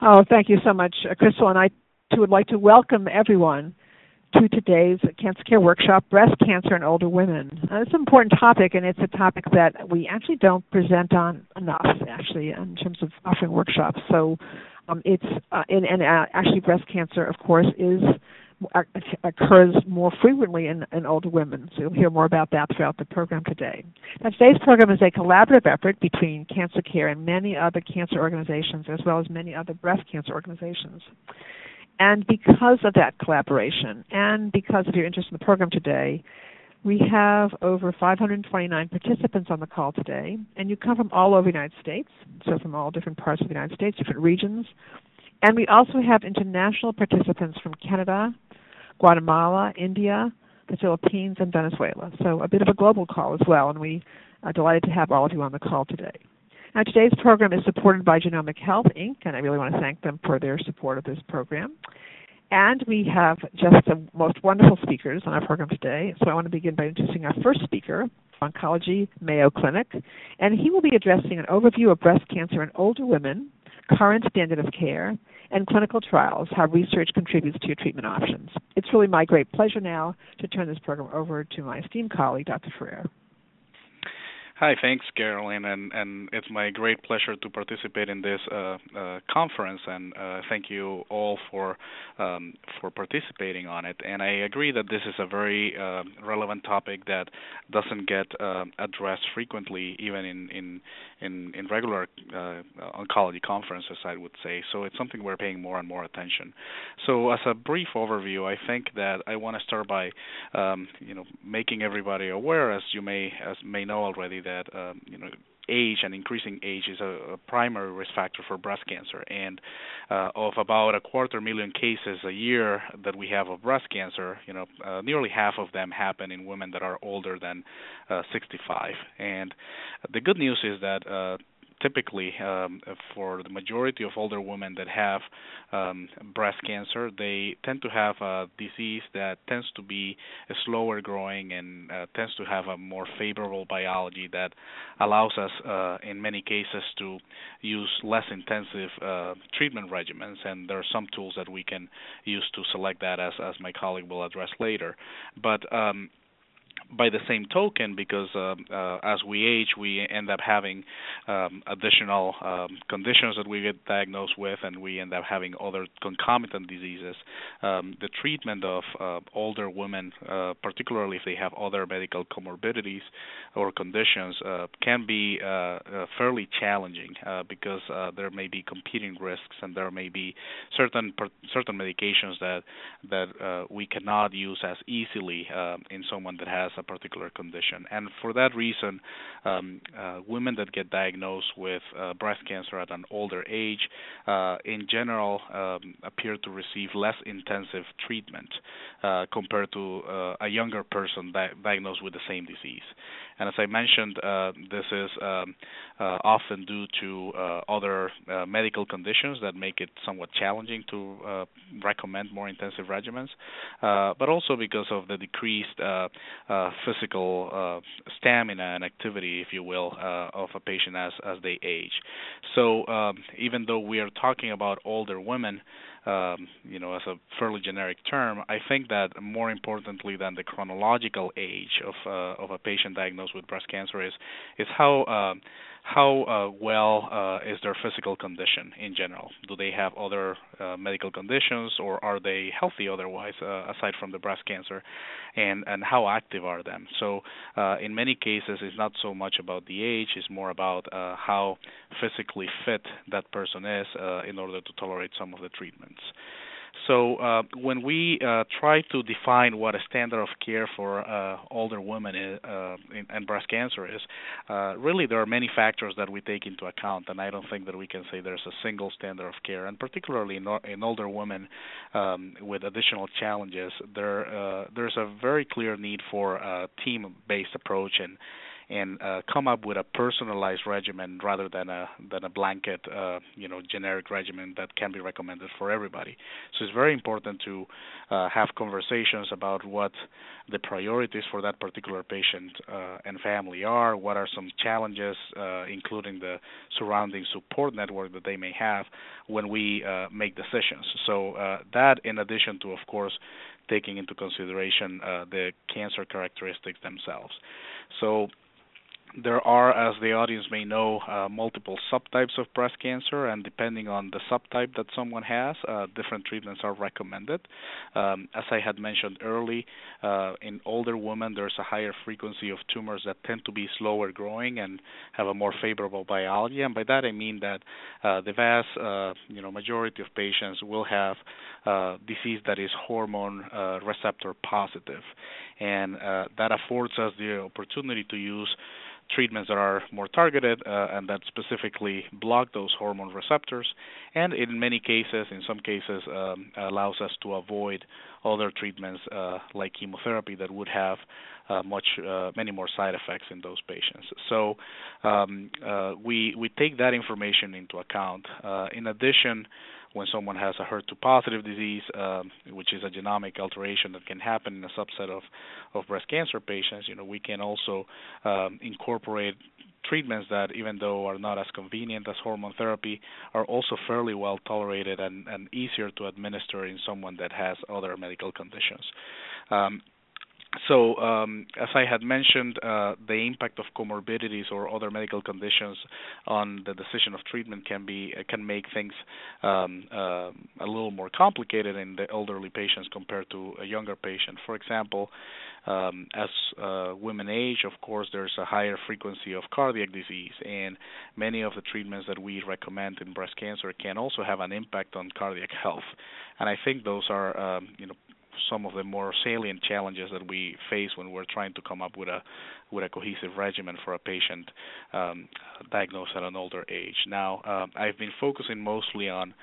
Oh, thank you so much, uh, Crystal. And I too would like to welcome everyone to today's Cancer Care Workshop, Breast Cancer in Older Women. Uh, it's an important topic, and it's a topic that we actually don't present on enough, actually, in terms of offering workshops. So um, it's, uh, and, and uh, actually breast cancer, of course, is occurs more frequently in, in older women. So you'll hear more about that throughout the program today. Now, today's program is a collaborative effort between Cancer Care and many other cancer organizations, as well as many other breast cancer organizations. And because of that collaboration, and because of your interest in the program today, we have over 529 participants on the call today, and you come from all over the United States, so from all different parts of the United States, different regions. And we also have international participants from Canada, Guatemala, India, the Philippines, and Venezuela. So a bit of a global call as well, and we are delighted to have all of you on the call today. Now, today's program is supported by Genomic Health, Inc., and I really want to thank them for their support of this program. And we have just the most wonderful speakers on our program today. So I want to begin by introducing our first speaker, Oncology Mayo Clinic, and he will be addressing an overview of breast cancer in older women, current standard of care, and clinical trials, how research contributes to your treatment options. It's really my great pleasure now to turn this program over to my esteemed colleague, Dr. Ferre. Hi, thanks, Carolyn, and, and it's my great pleasure to participate in this uh, uh, conference, and uh, thank you all for um, for participating on it. And I agree that this is a very uh, relevant topic that doesn't get uh, addressed frequently, even in in in, in regular uh, oncology conferences, I would say. So it's something we're paying more and more attention. So as a brief overview, I think that I want to start by um, you know making everybody aware, as you may as may know already that um, you know age and increasing age is a, a, primary risk factor for breast cancer. And uh, of about a quarter million cases a year that we have of breast cancer, you know, uh, nearly half of them happen in women that are older than uh, 65. And the good news is that uh, typically um, for the majority of older women that have um, breast cancer, they tend to have a disease that tends to be slower growing and uh, tends to have a more favorable biology that allows us, uh, in many cases, to use less intensive uh, treatment regimens. And there are some tools that we can use to select that, as as my colleague will address later. But um, by the same token, because uh, uh, as we age, we end up having um, additional um, conditions that we get diagnosed with, and we end up having other concomitant diseases. Um, the treatment of uh, older women, uh, particularly if they have other medical comorbidities or conditions, uh, can be uh, fairly challenging because there may be competing risks, and there may be certain certain medications that that we cannot use as easily in someone that has a particular condition. And for that reason, um, uh, women that get diagnosed with uh, breast cancer at an older age, uh, in general, um, appear to receive less intensive treatment uh, compared to uh, a younger person di- diagnosed with the same disease. And as I mentioned, uh, this is um, uh, often due to uh, other medical conditions that make it somewhat challenging to recommend more intensive regimens, but also because of the decreased physical stamina and activity, if you will, of a patient as as they age. So um, even though we are talking about older women, um, you know, as a fairly generic term, I think that more importantly than the chronological age of uh, of a patient diagnosed with breast cancer is is how uh, how uh, well uh, is their physical condition in general? Do they have other uh, medical conditions, or are they healthy otherwise, aside from the breast cancer? And and how active are them? So in many cases, it's not so much about the age; it's more about how physically fit that person is in order to tolerate some of the treatments. So uh, when we uh, try to define what a standard of care for uh, older women is, uh, in, and breast cancer is, uh, really there are many factors that we take into account, and I don't think that we can say there's a single standard of care. And particularly in, in older women um, with additional challenges, there uh, there's a very clear need for a team-based approach and and uh, come up with a personalized regimen rather than a than a blanket uh, you know generic regimen that can be recommended for everybody. So it's very important to uh, have conversations about what the priorities for that particular patient uh, and family are. What are some challenges, uh, including the surrounding support network that they may have when we uh, make decisions. So that, in addition to, of course, taking into consideration the cancer characteristics themselves. So there are, as the audience may know, uh, multiple subtypes of breast cancer, and depending on the subtype that someone has, uh, different treatments are recommended. Um, as I had mentioned early, uh, in older women, there's a higher frequency of tumors that tend to be slower growing and have a more favorable biology, and by that I mean that uh, the vast, uh, you know, majority of patients will have uh, disease that is hormone receptor positive, and that affords us the opportunity to use treatments that are more targeted uh, and that specifically block those hormone receptors, and in many cases, in some cases, um, allows us to avoid other treatments uh, like chemotherapy that would have uh, much uh, many more side effects in those patients. So um, uh, we we take that information into account. Uh, in addition when someone has a HER2 positive disease, um, which is a genomic alteration that can happen in a subset of, of breast cancer patients, you know, we can also um, incorporate treatments that, even though are not as convenient as hormone therapy, are also fairly well tolerated and, and easier to administer in someone that has other medical conditions. Um, so, um, as I had mentioned, uh, the impact of comorbidities or other medical conditions on the decision of treatment can be uh, can make things um, uh, a little more complicated in the elderly patients compared to a younger patient. For example, um, as uh, women age, of course, there's a higher frequency of cardiac disease, and many of the treatments that we recommend in breast cancer can also have an impact on cardiac health. And I think those are, um, you know, some of the more salient challenges that we face when we're trying to come up with a with a cohesive regimen for a patient um, diagnosed at an older age. Now, uh, I've been focusing mostly on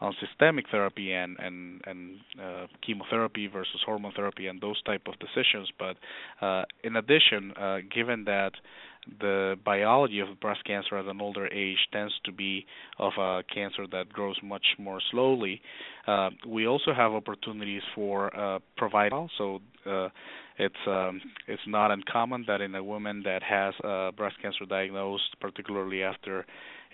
on systemic therapy and and and uh, chemotherapy versus hormone therapy and those type of decisions. But uh, in addition, uh, given that the biology of breast cancer at an older age tends to be of a cancer that grows much more slowly. Uh, we also have opportunities for uh, providing. So uh, it's um, it's not uncommon that in a woman that has uh, breast cancer diagnosed, particularly after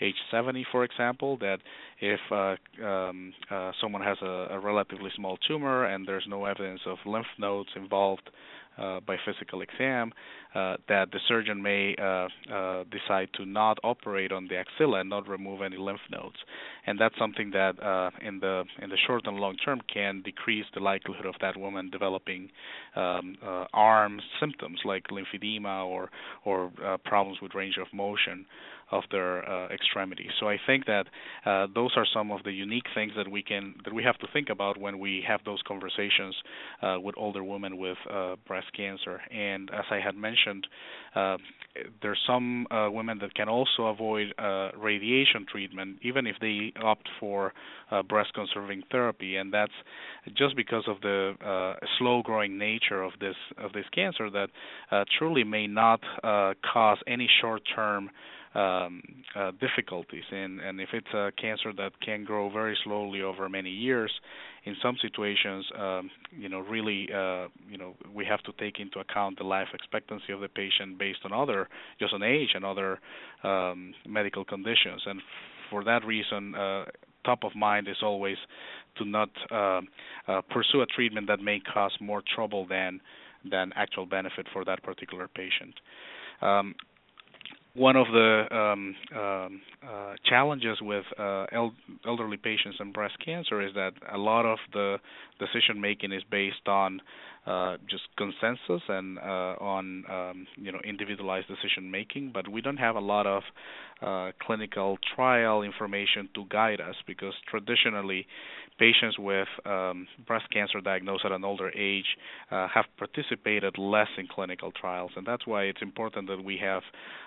age 70, for example, that if uh, um, uh, someone has a, a relatively small tumor and there's no evidence of lymph nodes involved uh, by physical exam, uh, that the surgeon may uh, uh, decide to not operate on the axilla and not remove any lymph nodes, and that's something that uh, in the in the short and long term can decrease the likelihood of that woman developing um, uh, arm symptoms like lymphedema or or problems with range of motion of their uh, extremities. So I think that uh, those are some of the unique things that we can that we have to think about when we have those conversations uh, with older women with uh, breast cancer. And as I had mentioned, uh, there's some uh, women that can also avoid radiation treatment even if they opt for breast conserving therapy, and that's just because of the slow growing nature of this of this cancer that truly may not cause any short term um, uh, difficulties. And, and if it's a cancer that can grow very slowly over many years, in some situations, um, you know, really, uh, you know, we have to take into account the life expectancy of the patient based on other, just on age and other um, medical conditions. And for that reason, uh, top of mind is always to not uh, uh, pursue a treatment that may cause more trouble than than actual benefit for that particular patient. Um, one of the um, um, uh, challenges with uh, el- elderly patients and breast cancer is that a lot of the decision making is based on just consensus and uh, on um, you know individualized decision making, but we don't have a lot of uh, clinical trial information to guide us because traditionally patients with um, breast cancer diagnosed at an older age uh, have participated less in clinical trials, and that's why it's important that we have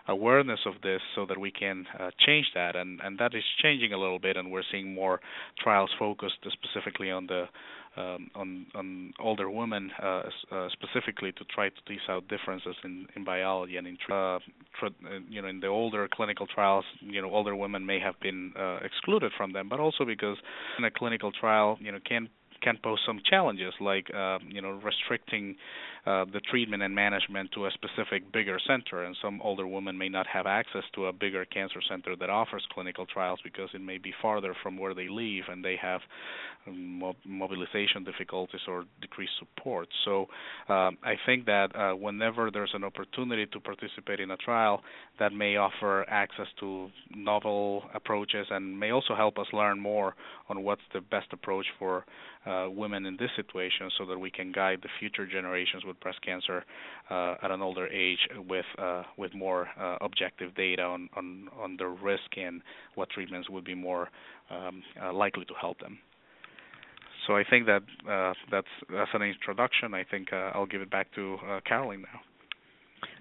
awareness of this so that we can uh, change that, and and that is changing a little bit, and we're seeing more trials focused specifically on the um, on on older women uh, uh, specifically to try to tease out differences in, in biology and in uh, you know in the older clinical trials you know older women may have been uh, excluded from them but also because in a clinical trial you know can can pose some challenges like uh, you know restricting uh, the treatment and management to a specific bigger center and some older women may not have access to a bigger cancer center that offers clinical trials because it may be farther from where they live and they have um, mobilization difficulties or decreased support. So um, I think that uh, whenever there's an opportunity to participate in a trial that may offer access to novel approaches and may also help us learn more on what's the best approach for uh, women in this situation so that we can guide the future generations with breast cancer uh, at an older age with uh, with more uh, objective data on, on, on the risk and what treatments would be more um, uh, likely to help them. So I think that uh, that's that's an introduction. I think I'll give it back to Caroline now.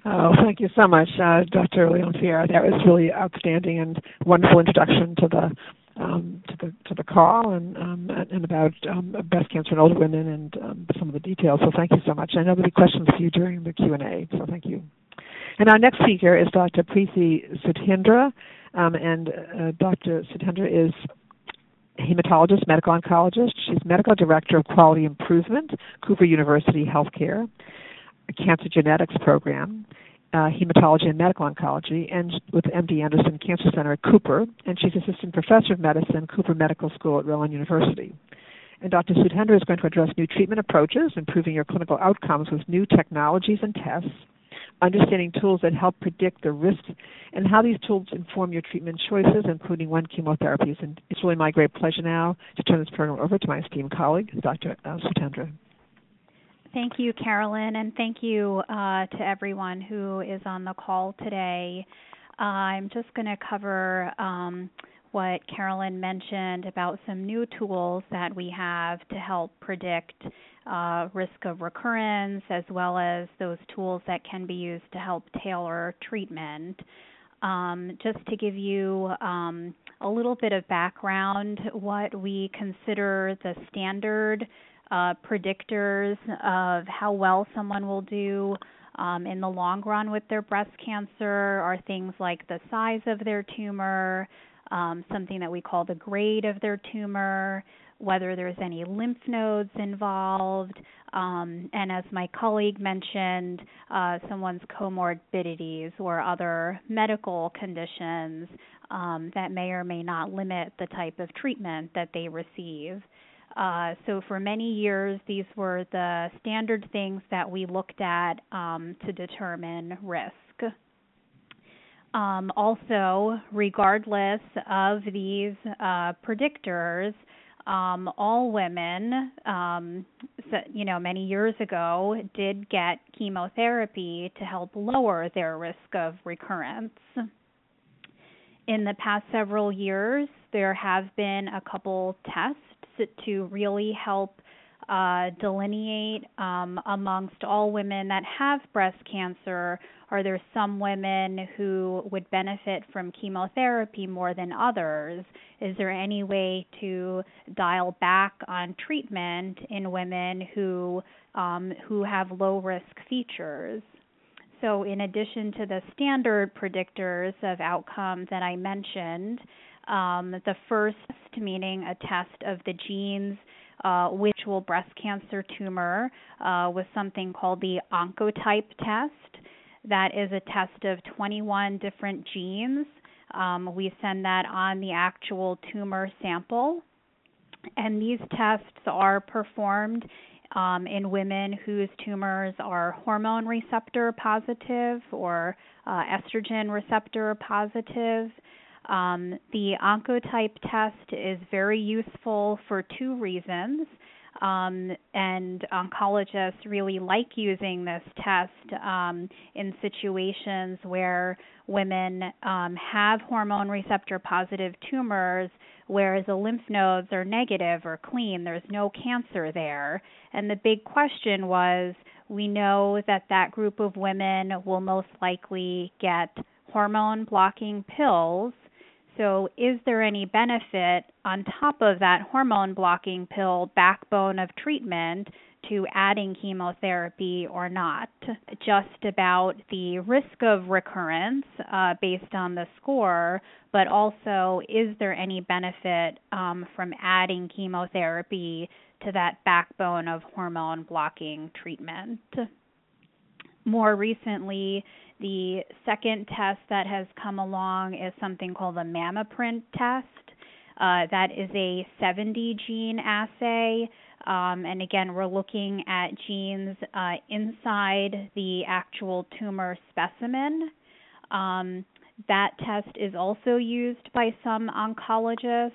Oh, thank you so much, Dr. Leon-Ferre. That was really outstanding and wonderful introduction to the um, to the to the call and um, and about um, breast cancer in older women and um, some of the details. So thank you so much. I know there'll be questions for you during the Q and A. So thank you. And our next speaker is Dr. Preeti Sudhindra, um, and uh, Dr. Sudhindra is hematologist, medical oncologist. She's medical director of quality improvement, Cooper University Healthcare, a cancer genetics program uh, hematology and medical oncology, and with MD Anderson Cancer Center at Cooper, and she's assistant professor of medicine, Cooper Medical School at Rowan University. And Dr. Sudhindra is going to address new treatment approaches, improving your clinical outcomes with new technologies and tests, understanding tools that help predict the risks, and how these tools inform your treatment choices, including when chemotherapies. And it's really my great pleasure now to turn this program over to my esteemed colleague, Dr. Uh, Sudhindra. Thank you, Carolyn, and thank you uh, to everyone who is on the call today. Uh, I'm just going to cover um, what Carolyn mentioned about some new tools that we have to help predict uh, risk of recurrence, as well as those tools that can be used to help tailor treatment. Um, just to give you um, a little bit of background, what we consider the standard uh, predictors of how well someone will do um, in the long run with their breast cancer are things like the size of their tumor, um, something that we call the grade of their tumor, whether there's any lymph nodes involved, um, and as my colleague mentioned, uh, someone's comorbidities or other medical conditions um, that may or may not limit the type of treatment that they receive. Uh, so for many years, these were the standard things that we looked at um, to determine risk. Um, also, regardless of these uh, predictors, um, all women, um, so, you know, many years ago, did get chemotherapy to help lower their risk of recurrence. In the past several years, there have been a couple tests to really help uh, delineate um, amongst all women that have breast cancer are there some women who would benefit from chemotherapy more than others? Is there any way to dial back on treatment in women who um, who have low risk features? So, in addition to the standard predictors of outcome that I mentioned, um, the first, meaning a test of the genes uh, which will breast cancer tumor, uh, was something called the Oncotype test. That is a test of 21 different genes. Um, we send that on the actual tumor sample. And these tests are performed um, in women whose tumors are hormone receptor positive or uh, estrogen receptor positive. Um, the Oncotype test is very useful for two reasons. Um, and oncologists really like using this test um, in situations where women um, have hormone receptor positive tumors, whereas the lymph nodes are negative or clean, there's no cancer there. And the big question was we know that that group of women will most likely get hormone blocking pills so, is there any benefit on top of that hormone blocking pill backbone of treatment to adding chemotherapy or not? Just about the risk of recurrence uh, based on the score, but also is there any benefit um, from adding chemotherapy to that backbone of hormone blocking treatment? More recently, the second test that has come along is something called the MammaPrint test. Uh, that is a 70 gene assay. Um, and again, we're looking at genes uh, inside the actual tumor specimen. Um, that test is also used by some oncologists.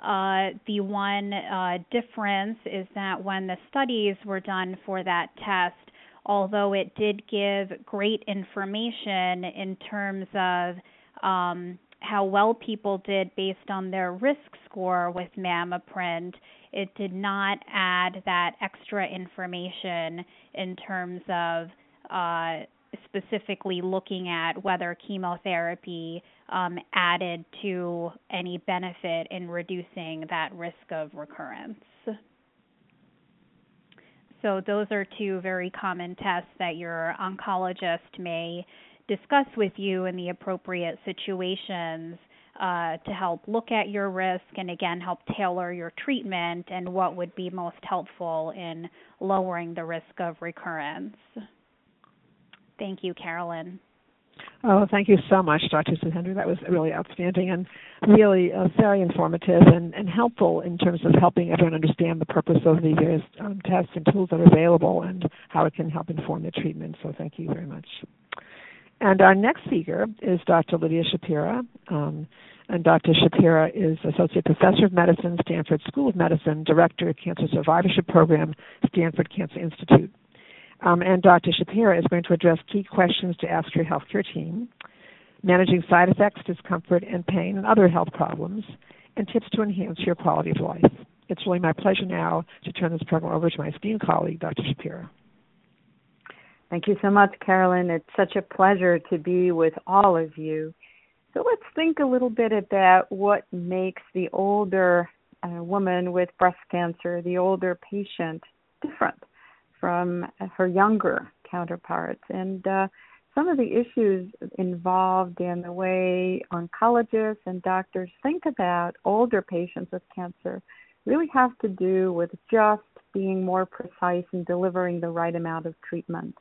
Uh, the one uh, difference is that when the studies were done for that test, although it did give great information in terms of um, how well people did based on their risk score with MammaPrint, it did not add that extra information in terms of uh, specifically looking at whether chemotherapy um, added to any benefit in reducing that risk of recurrence. So, those are two very common tests that your oncologist may discuss with you in the appropriate situations uh, to help look at your risk and again help tailor your treatment and what would be most helpful in lowering the risk of recurrence. Thank you, Carolyn. Oh, thank you so much, Dr. Sudhindra. That was really outstanding and really uh, very informative and, and helpful in terms of helping everyone understand the purpose of the various um, tests and tools that are available and how it can help inform the treatment. So thank you very much. And our next speaker is Dr. Lidia Schapira. Um, and Dr. Schapira is Associate Professor of Medicine, Stanford School of Medicine, Director of Cancer Survivorship Program, Stanford Cancer Institute. Um, and Dr. Schapira is going to address key questions to ask your healthcare team, managing side effects, discomfort, and pain, and other health problems, and tips to enhance your quality of life. It's really my pleasure now to turn this program over to my esteemed colleague, Dr. Schapira. Thank you so much, Carolyn. It's such a pleasure to be with all of you. So let's think a little bit about what makes the older uh, woman with breast cancer, the older patient, different from her younger counterparts. And uh, some of the issues involved in the way oncologists and doctors think about older patients with cancer really have to do with just being more precise in delivering the right amount of treatment.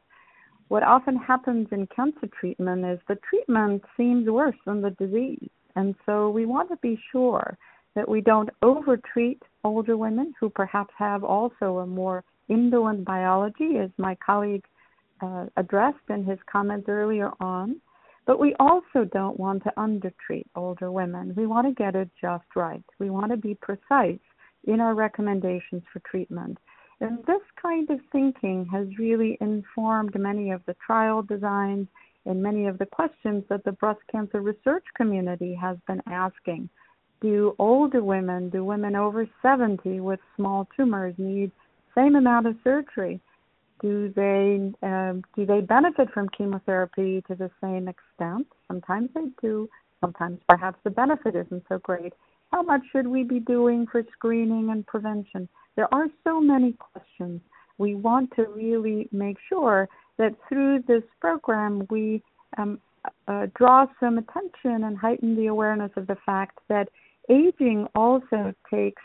What often happens in cancer treatment is the treatment seems worse than the disease. And so we want to be sure that we don't overtreat older women who perhaps have also a more indolent biology, as my colleague uh, addressed in his comments earlier on. But we also don't want to undertreat older women. We want to get it just right. We want to be precise in our recommendations for treatment. And this kind of thinking has really informed many of the trial designs and many of the questions that the breast cancer research community has been asking. Do older women, do women over 70 with small tumors need same amount of surgery? Do they um, do they benefit from chemotherapy to the same extent? Sometimes they do. Sometimes perhaps the benefit isn't so great. How much should we be doing for screening and prevention? There are so many questions. We want to really make sure that through this program we um, uh, draw some attention and heighten the awareness of the fact that aging also takes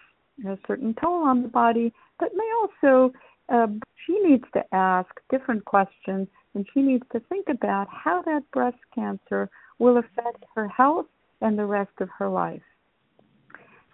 a certain toll on the body, but may also uh, she needs to ask different questions and she needs to think about how that breast cancer will affect her health and the rest of her life.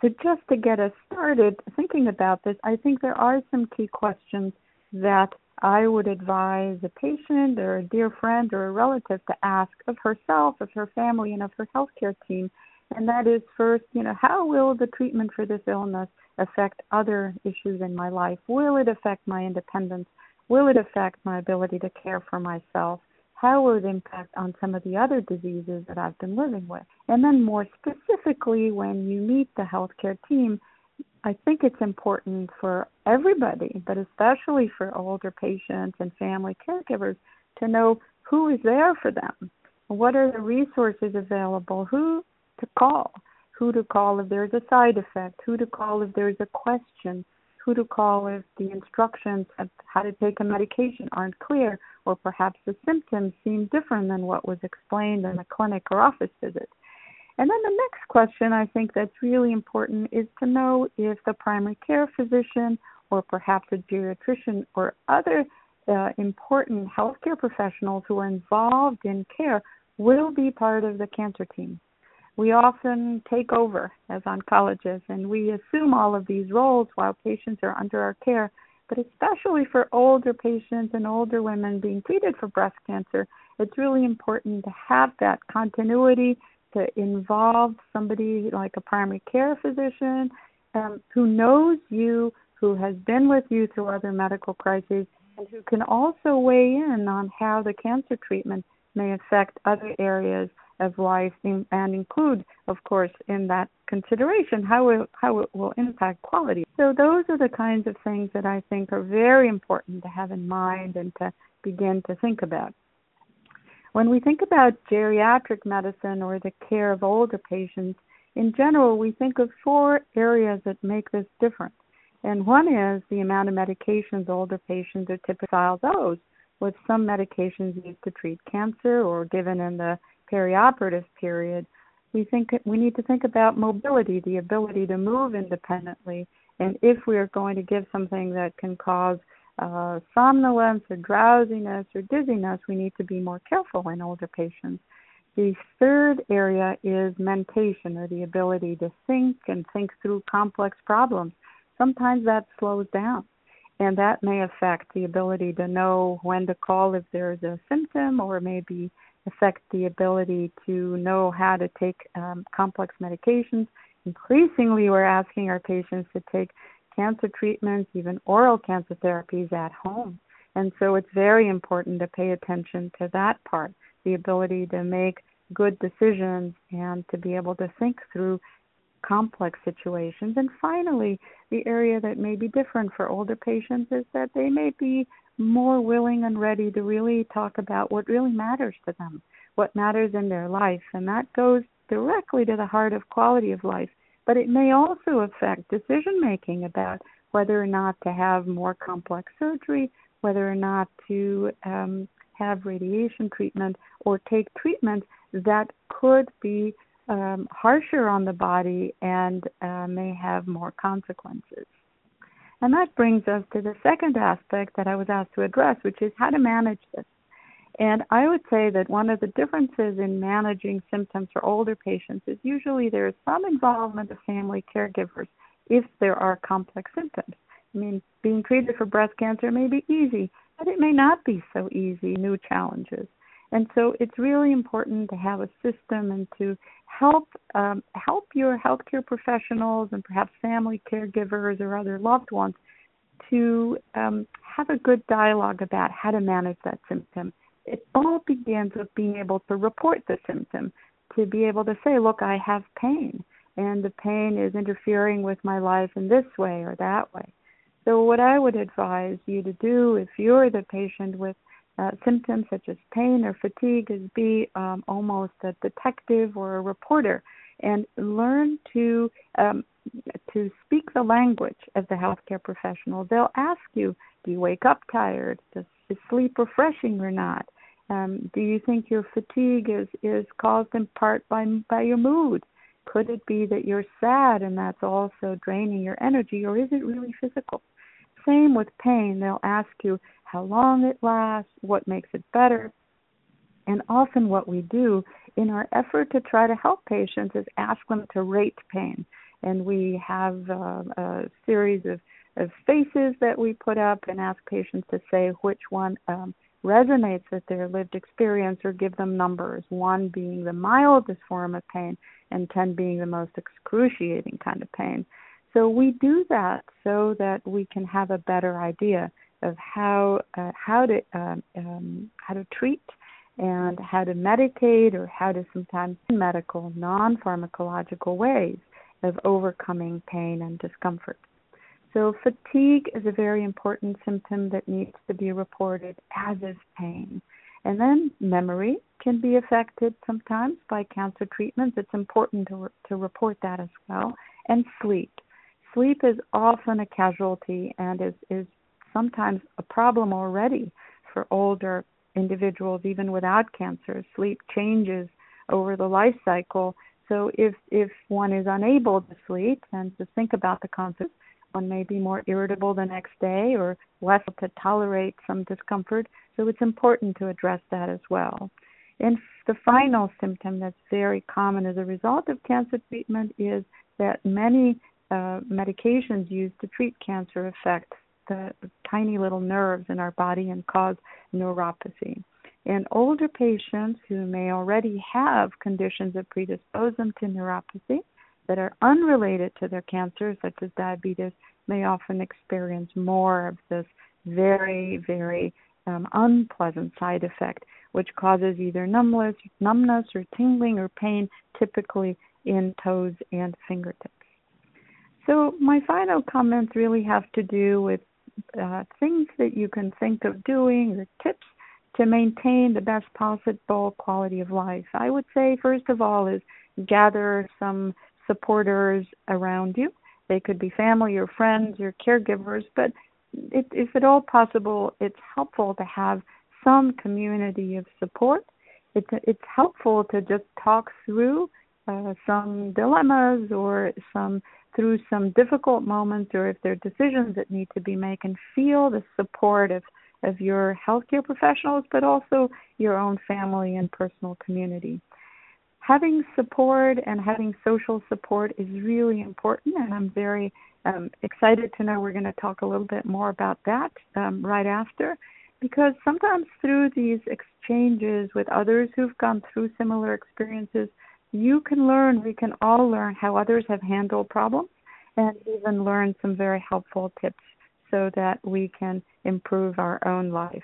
So, just to get us started thinking about this, I think there are some key questions that I would advise a patient or a dear friend or a relative to ask of herself, of her family, and of her healthcare team And that is first, you know, how will the treatment for this illness affect other issues in my life? Will it affect my independence? Will it affect my ability to care for myself? How will it impact on some of the other diseases that I've been living with? And then, more specifically, when you meet the healthcare team, I think it's important for everybody, but especially for older patients and family caregivers, to know who is there for them. What are the resources available? Who to call? Who to call if there's a side effect? Who to call if there's a question? Who to call if the instructions of how to take a medication aren't clear, or perhaps the symptoms seem different than what was explained in a clinic or office visit? And then the next question I think that's really important is to know if the primary care physician or perhaps a geriatrician or other uh, important healthcare professionals who are involved in care will be part of the cancer team. We often take over as oncologists and we assume all of these roles while patients are under our care. But especially for older patients and older women being treated for breast cancer, it's really important to have that continuity to involve somebody like a primary care physician um, who knows you, who has been with you through other medical crises, and who can also weigh in on how the cancer treatment may affect other areas of life and include, of course, in that consideration how it, how it will impact quality. So those are the kinds of things that I think are very important to have in mind and to begin to think about. When we think about geriatric medicine or the care of older patients, in general, we think of four areas that make this different. And one is the amount of medications older patients are typically those, with some medications used to treat cancer or given in the perioperative period. We think we need to think about mobility, the ability to move independently, and if we are going to give something that can cause uh, somnolence or drowsiness or dizziness, we need to be more careful in older patients. The third area is mentation or the ability to think and think through complex problems. Sometimes that slows down, and that may affect the ability to know when to call if there's a symptom or maybe affect the ability to know how to take um, complex medications. Increasingly, we're asking our patients to take cancer treatments, even oral cancer therapies at home. And so it's very important to pay attention to that part the ability to make good decisions and to be able to think through complex situations. And finally, the area that may be different for older patients is that they may be more willing and ready to really talk about what really matters to them, what matters in their life. And that goes directly to the heart of quality of life but it may also affect decision making about whether or not to have more complex surgery, whether or not to um, have radiation treatment or take treatment that could be um, harsher on the body and uh, may have more consequences. And that brings us to the second aspect that I was asked to address, which is how to manage this. And I would say that one of the differences in managing symptoms for older patients is usually there is some involvement of family caregivers if there are complex symptoms. I mean, being treated for breast cancer may be easy, but it may not be so easy, new challenges. And so it's really important to have a system and to help um, help your healthcare professionals and perhaps family caregivers or other loved ones to um, have a good dialogue about how to manage that symptom it all begins with being able to report the symptom, to be able to say, look, I have pain, and the pain is interfering with my life in this way or that way. So, what I would advise you to do if you're the patient with uh, symptoms such as pain or fatigue is be um, almost a detective or a reporter and learn to um, to speak the language of the healthcare professional. They'll ask you, do you wake up tired? Does is sleep refreshing or not? Um, do you think your fatigue is, is caused in part by by your mood? Could it be that you're sad and that's also draining your energy, or is it really physical? Same with pain. They'll ask you how long it lasts, what makes it better. And often, what we do in our effort to try to help patients is ask them to rate pain. And we have uh, a series of, of faces that we put up and ask patients to say which one um, resonates with their lived experience or give them numbers, one being the mildest form of pain and 10 being the most excruciating kind of pain. So we do that so that we can have a better idea of how uh, how to um, um, how to treat and how to medicate or how to sometimes medical non-pharmacological ways of overcoming pain and discomfort. So fatigue is a very important symptom that needs to be reported as is pain. And then memory can be affected sometimes by cancer treatments. It's important to, re- to report that as well. And sleep. Sleep is often a casualty and is, is sometimes a problem already for older individuals, even without cancer. Sleep changes over the life cycle. So if if one is unable to sleep, and to think about the concept, one may be more irritable the next day or less to tolerate some discomfort. So it's important to address that as well. And the final symptom that's very common as a result of cancer treatment is that many uh, medications used to treat cancer affect the tiny little nerves in our body and cause neuropathy. In older patients who may already have conditions that predispose them to neuropathy that are unrelated to their cancer, such as diabetes, may often experience more of this very, very um, unpleasant side effect, which causes either numbness, numbness or tingling or pain, typically in toes and fingertips. So my final comments really have to do with uh, things that you can think of doing, the tips to maintain the best possible quality of life. I would say, first of all, is gather some supporters around you. They could be family or friends or caregivers, but it, if at all possible, it's helpful to have some community of support. It's it's helpful to just talk through uh, some dilemmas or some through some difficult moments or if there are decisions that need to be made and feel the support of, of your healthcare professionals, but also your own family and personal community. Having support and having social support is really important, and I'm very um, excited to know we're going to talk a little bit more about that um, right after. Because sometimes through these exchanges with others who've gone through similar experiences, you can learn, we can all learn how others have handled problems and even learn some very helpful tips so that we can improve our own life.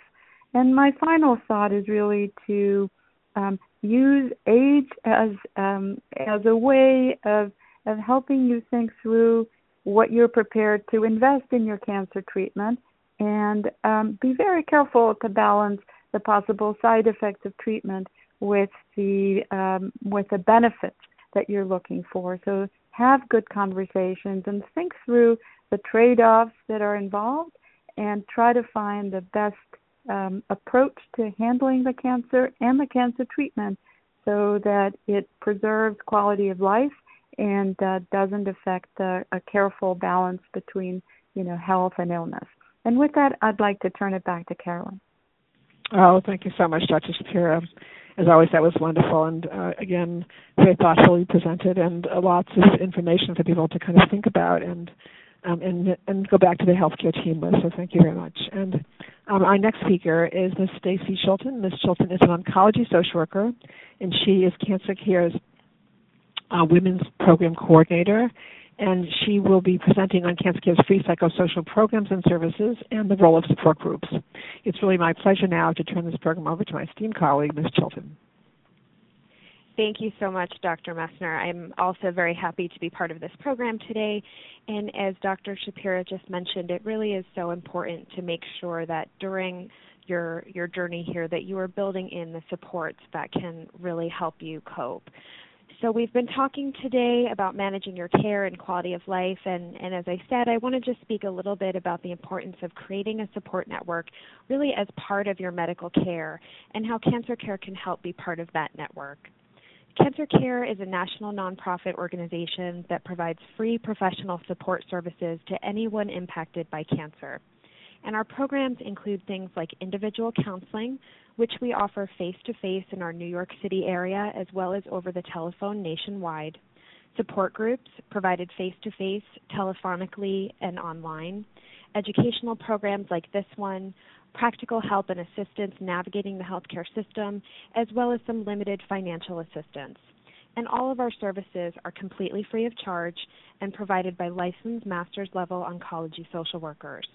And my final thought is really to um, use age as um, as a way of of helping you think through what you're prepared to invest in your cancer treatment, and um, be very careful to balance the possible side effects of treatment with the um, with the benefits that you're looking for. So have good conversations and think through the trade-offs that are involved, and try to find the best um, approach to handling the cancer and the cancer treatment, so that it preserves quality of life and uh, doesn't affect a careful balance between you know health and illness. And with that, I'd like to turn it back to Carolyn. Oh, thank you so much, Dr. Shapiro as always, that was wonderful, and uh, again, very thoughtfully presented, and uh, lots of information for people to kind of think about and um, and and go back to the healthcare team with. So thank you very much. And um, our next speaker is Ms. Stacy Chilton. Ms. Chilton is an oncology social worker, and she is Cancer Care's uh, Women's Program Coordinator and she will be presenting on Cancer Care's free psychosocial programs and services and the role of support groups. It's really my pleasure now to turn this program over to my esteemed colleague, Ms. Chilton. Thank you so much, Dr. Messner. I'm also very happy to be part of this program today. And as Dr. Shapiro just mentioned, it really is so important to make sure that during your your journey here that you are building in the supports that can really help you cope. So we've been talking today about managing your care and quality of life, and, and as I said, I want to just speak a little bit about the importance of creating a support network really as part of your medical care and how Cancer Care can help be part of that network. Cancer Care is a national nonprofit organization that provides free professional support services to anyone impacted by cancer. And our programs include things like individual counseling, which we offer face to face in our New York City area as well as over the telephone nationwide. Support groups provided face to face, telephonically, and online. Educational programs like this one, practical help and assistance navigating the healthcare system, as well as some limited financial assistance. And all of our services are completely free of charge and provided by licensed master's level oncology social workers.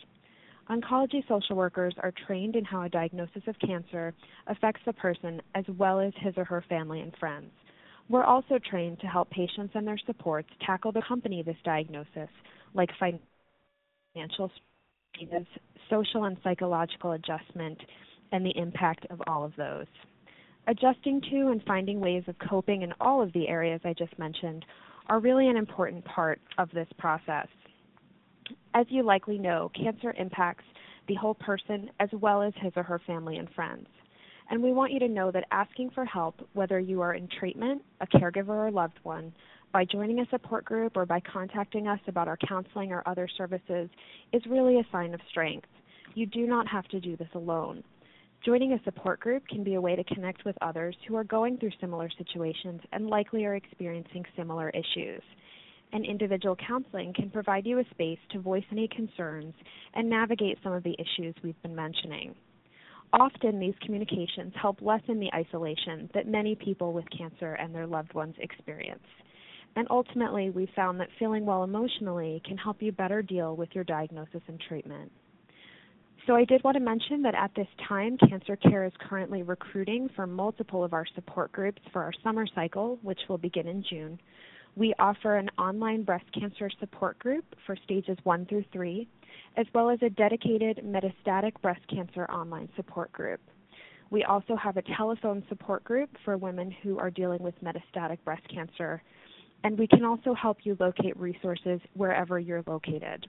Oncology social workers are trained in how a diagnosis of cancer affects the person as well as his or her family and friends. We're also trained to help patients and their supports tackle the company this diagnosis, like financial social and psychological adjustment, and the impact of all of those. Adjusting to and finding ways of coping in all of the areas I just mentioned are really an important part of this process. As you likely know, cancer impacts the whole person as well as his or her family and friends. And we want you to know that asking for help, whether you are in treatment, a caregiver, or loved one, by joining a support group or by contacting us about our counseling or other services, is really a sign of strength. You do not have to do this alone. Joining a support group can be a way to connect with others who are going through similar situations and likely are experiencing similar issues. And individual counseling can provide you a space to voice any concerns and navigate some of the issues we've been mentioning. Often, these communications help lessen the isolation that many people with cancer and their loved ones experience. And ultimately, we found that feeling well emotionally can help you better deal with your diagnosis and treatment. So I did want to mention that at this time, Cancer Care is currently recruiting for multiple of our support groups for our summer cycle, which will begin in June. We offer an online breast cancer support group for stages 1 through 3, as well as a dedicated metastatic breast cancer online support group. We also have a telephone support group for women who are dealing with metastatic breast cancer, and we can also help you locate resources wherever you're located.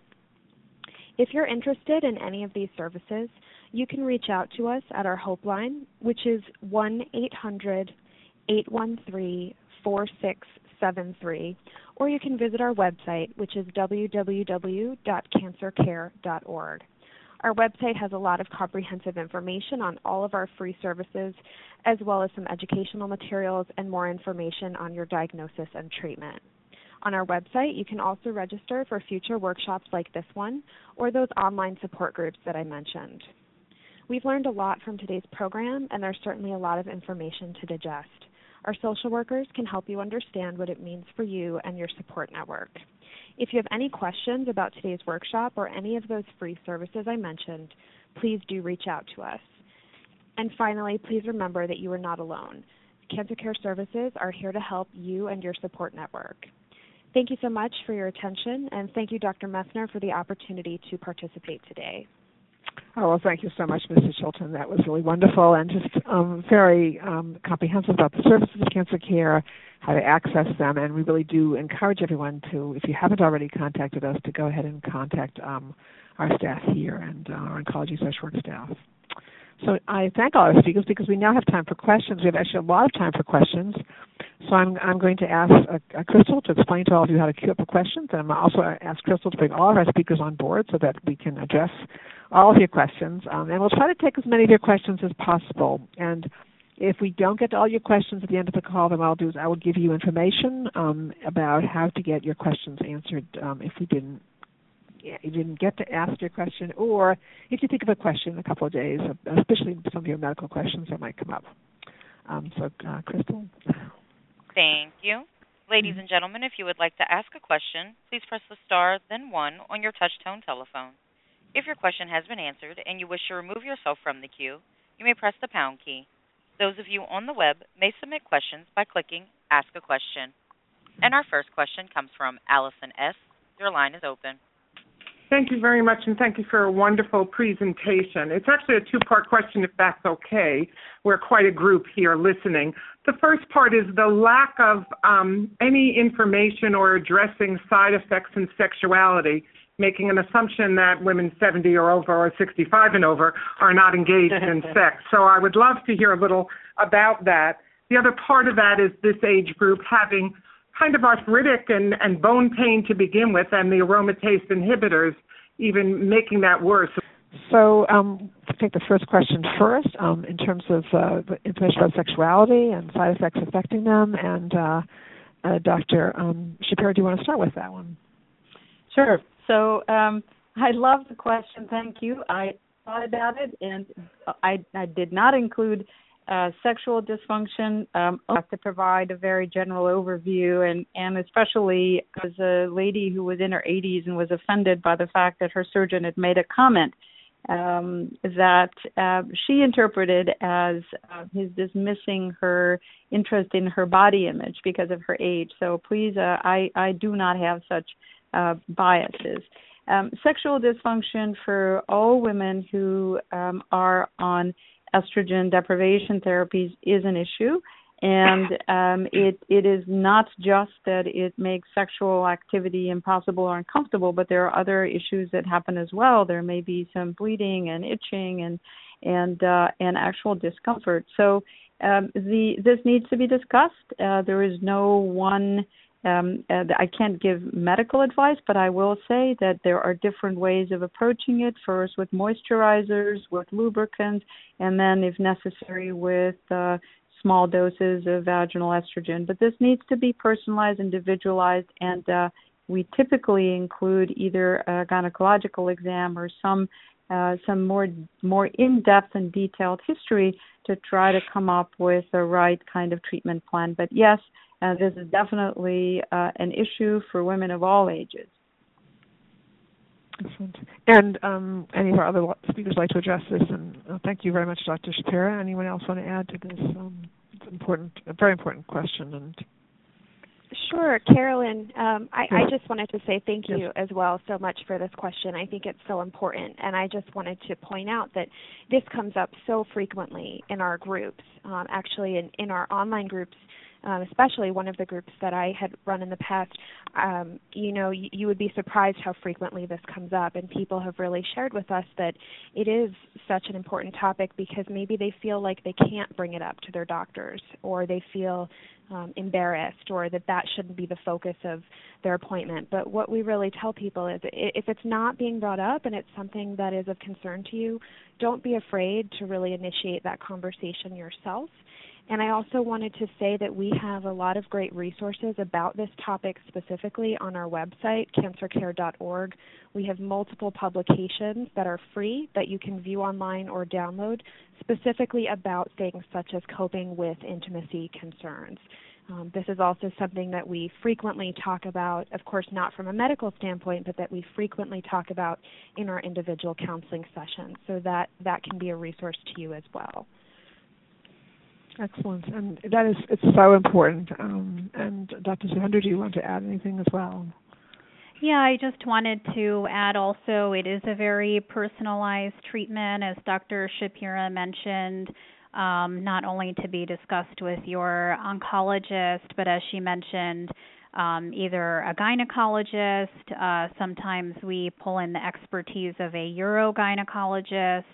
If you're interested in any of these services, you can reach out to us at our Hope line, which is 1 800 813 4673, or you can visit our website, which is www.cancercare.org. Our website has a lot of comprehensive information on all of our free services, as well as some educational materials and more information on your diagnosis and treatment. On our website, you can also register for future workshops like this one or those online support groups that I mentioned. We've learned a lot from today's program, and there's certainly a lot of information to digest. Our social workers can help you understand what it means for you and your support network. If you have any questions about today's workshop or any of those free services I mentioned, please do reach out to us. And finally, please remember that you are not alone. Cancer Care Services are here to help you and your support network. Thank you so much for your attention, and thank you, Dr. Messner, for the opportunity to participate today. Oh, well, thank you so much, Mrs. Chilton. That was really wonderful and just um, very um, comprehensive about the services of cancer care, how to access them, and we really do encourage everyone to, if you haven't already contacted us, to go ahead and contact um, our staff here and uh, our oncology social work staff. So I thank all our speakers because we now have time for questions. We have actually a lot of time for questions. So I'm I'm going to ask uh, uh, Crystal to explain to all of you how to queue up for questions, and I'm also ask Crystal to bring all of our speakers on board so that we can address all of your questions. Um, and we'll try to take as many of your questions as possible. And if we don't get to all your questions at the end of the call, then what I'll do is I will give you information um, about how to get your questions answered um, if we didn't you didn't get to ask your question, or if you think of a question in a couple of days, especially some of your medical questions that might come up. Um, so, uh, Crystal. Thank you. Ladies and gentlemen, if you would like to ask a question, please press the star, then one on your touch-tone telephone. If your question has been answered and you wish to remove yourself from the queue, you may press the pound key. Those of you on the web may submit questions by clicking Ask a Question. And our first question comes from Allison S. Your line is open. Thank you very much, and thank you for a wonderful presentation. It's actually a two part question, if that's okay. We're quite a group here listening. The first part is the lack of um, any information or addressing side effects in sexuality, making an assumption that women 70 or over or 65 and over are not engaged in sex. So I would love to hear a little about that. The other part of that is this age group having kind of arthritic and, and bone pain to begin with, and the aromatase inhibitors even making that worse. So, um, to take the first question first, um, in terms of uh, information about sexuality and side effects affecting them, and uh, uh, Dr. Um, Schapira, do you want to start with that one? Sure. So, um, I love the question. Thank you. I thought about it, and I, I did not include uh, sexual dysfunction, um, I have to provide a very general overview, and and especially as a lady who was in her 80s and was offended by the fact that her surgeon had made a comment um, that uh, she interpreted as uh, his dismissing her interest in her body image because of her age. So please, uh, I I do not have such uh, biases. Um, sexual dysfunction for all women who um, are on estrogen deprivation therapies is an issue and um, it it is not just that it makes sexual activity impossible or uncomfortable, but there are other issues that happen as well. There may be some bleeding and itching and and uh, and actual discomfort. So um, the this needs to be discussed. Uh, there is no one. Um, uh, I can't give medical advice, but I will say that there are different ways of approaching it. First, with moisturizers, with lubricants, and then, if necessary, with uh, small doses of vaginal estrogen. But this needs to be personalized, individualized, and uh, we typically include either a gynecological exam or some uh, some more more in-depth and detailed history to try to come up with the right kind of treatment plan. But yes, uh, this is definitely uh, an issue for women of all ages. Excellent. And um, any of our other speakers like to address this? And uh, thank you very much, Dr. Schapira. Anyone else want to add to this? Um, it's important, a very important question. And Sure, Carolyn. Um, I, I, just wanted to say thank you yes. as well so much for this question. I think it's so important, and I just wanted to point out that this comes up so frequently in our groups. Um, actually, in, in our online groups, um, especially one of the groups that I had run in the past, um, you know, you, you would be surprised how frequently this comes up. And people have really shared with us that it is such an important topic because maybe they feel like they can't bring it up to their doctors, or they feel um, embarrassed, or that that shouldn't be the focus of their appointment. But what we really tell people is if it's not being brought up and it's something that is of concern to you, don't be afraid to really initiate that conversation yourself and I also wanted to say that we have a lot of great resources about this topic specifically on our website, cancercare.org. We have multiple publications that are free that you can view online or download, specifically about things such as coping with intimacy concerns. Um, this is also something that we frequently talk about, of course, not from a medical standpoint, but that we frequently talk about in our individual counseling sessions. So that, that can be a resource to you as well. Excellent, and that is it's so important. Um, and Dr. Sudhindra, do you want to add anything as well? Yeah, I just wanted to add also it is a very personalized treatment, as Dr. Schapira mentioned, um, not only to be discussed with your oncologist, but as she mentioned, um, either a gynecologist. Uh, sometimes we pull in the expertise of a urogynecologist.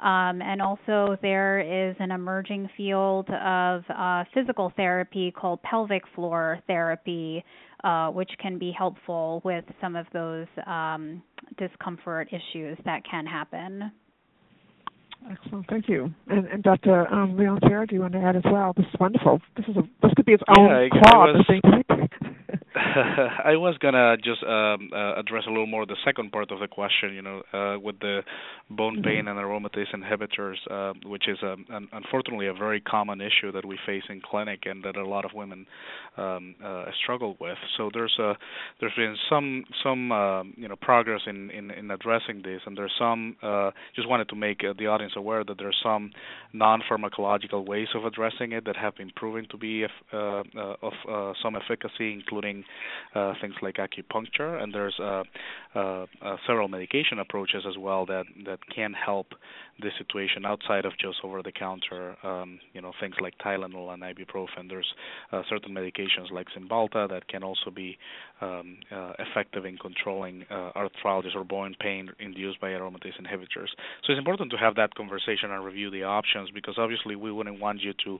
Um, and also, there is an emerging field of uh, physical therapy called pelvic floor therapy, uh, which can be helpful with some of those um, discomfort issues that can happen. Excellent, thank you. And, and Dr. Um, Leon-Ferre, do you want to add as well? This is wonderful. This is a this could be its own yeah, I, club. I was gonna just um, uh, address a little more the second part of the question. You know, uh, with the bone mm-hmm. pain and aromatase inhibitors, uh, which is um, an, unfortunately a very common issue that we face in clinic and that a lot of women um, uh, struggle with. So there's a there's been some some uh, you know progress in, in in addressing this, and there's some. Uh, just wanted to make uh, the audience aware that there's some non-pharmacological ways of addressing it that have been proven to be uh, uh, of uh, some efficacy, including things like acupuncture, and there's uh, uh, several medication approaches as well that that can help the situation outside of just over-the-counter, um, you know, things like Tylenol and ibuprofen. There's uh, certain medications like Cymbalta that can also be um, uh, effective in controlling uh, arthritis or bone pain induced by aromatase inhibitors. So it's important to have that conversation and review the options because obviously we wouldn't want you to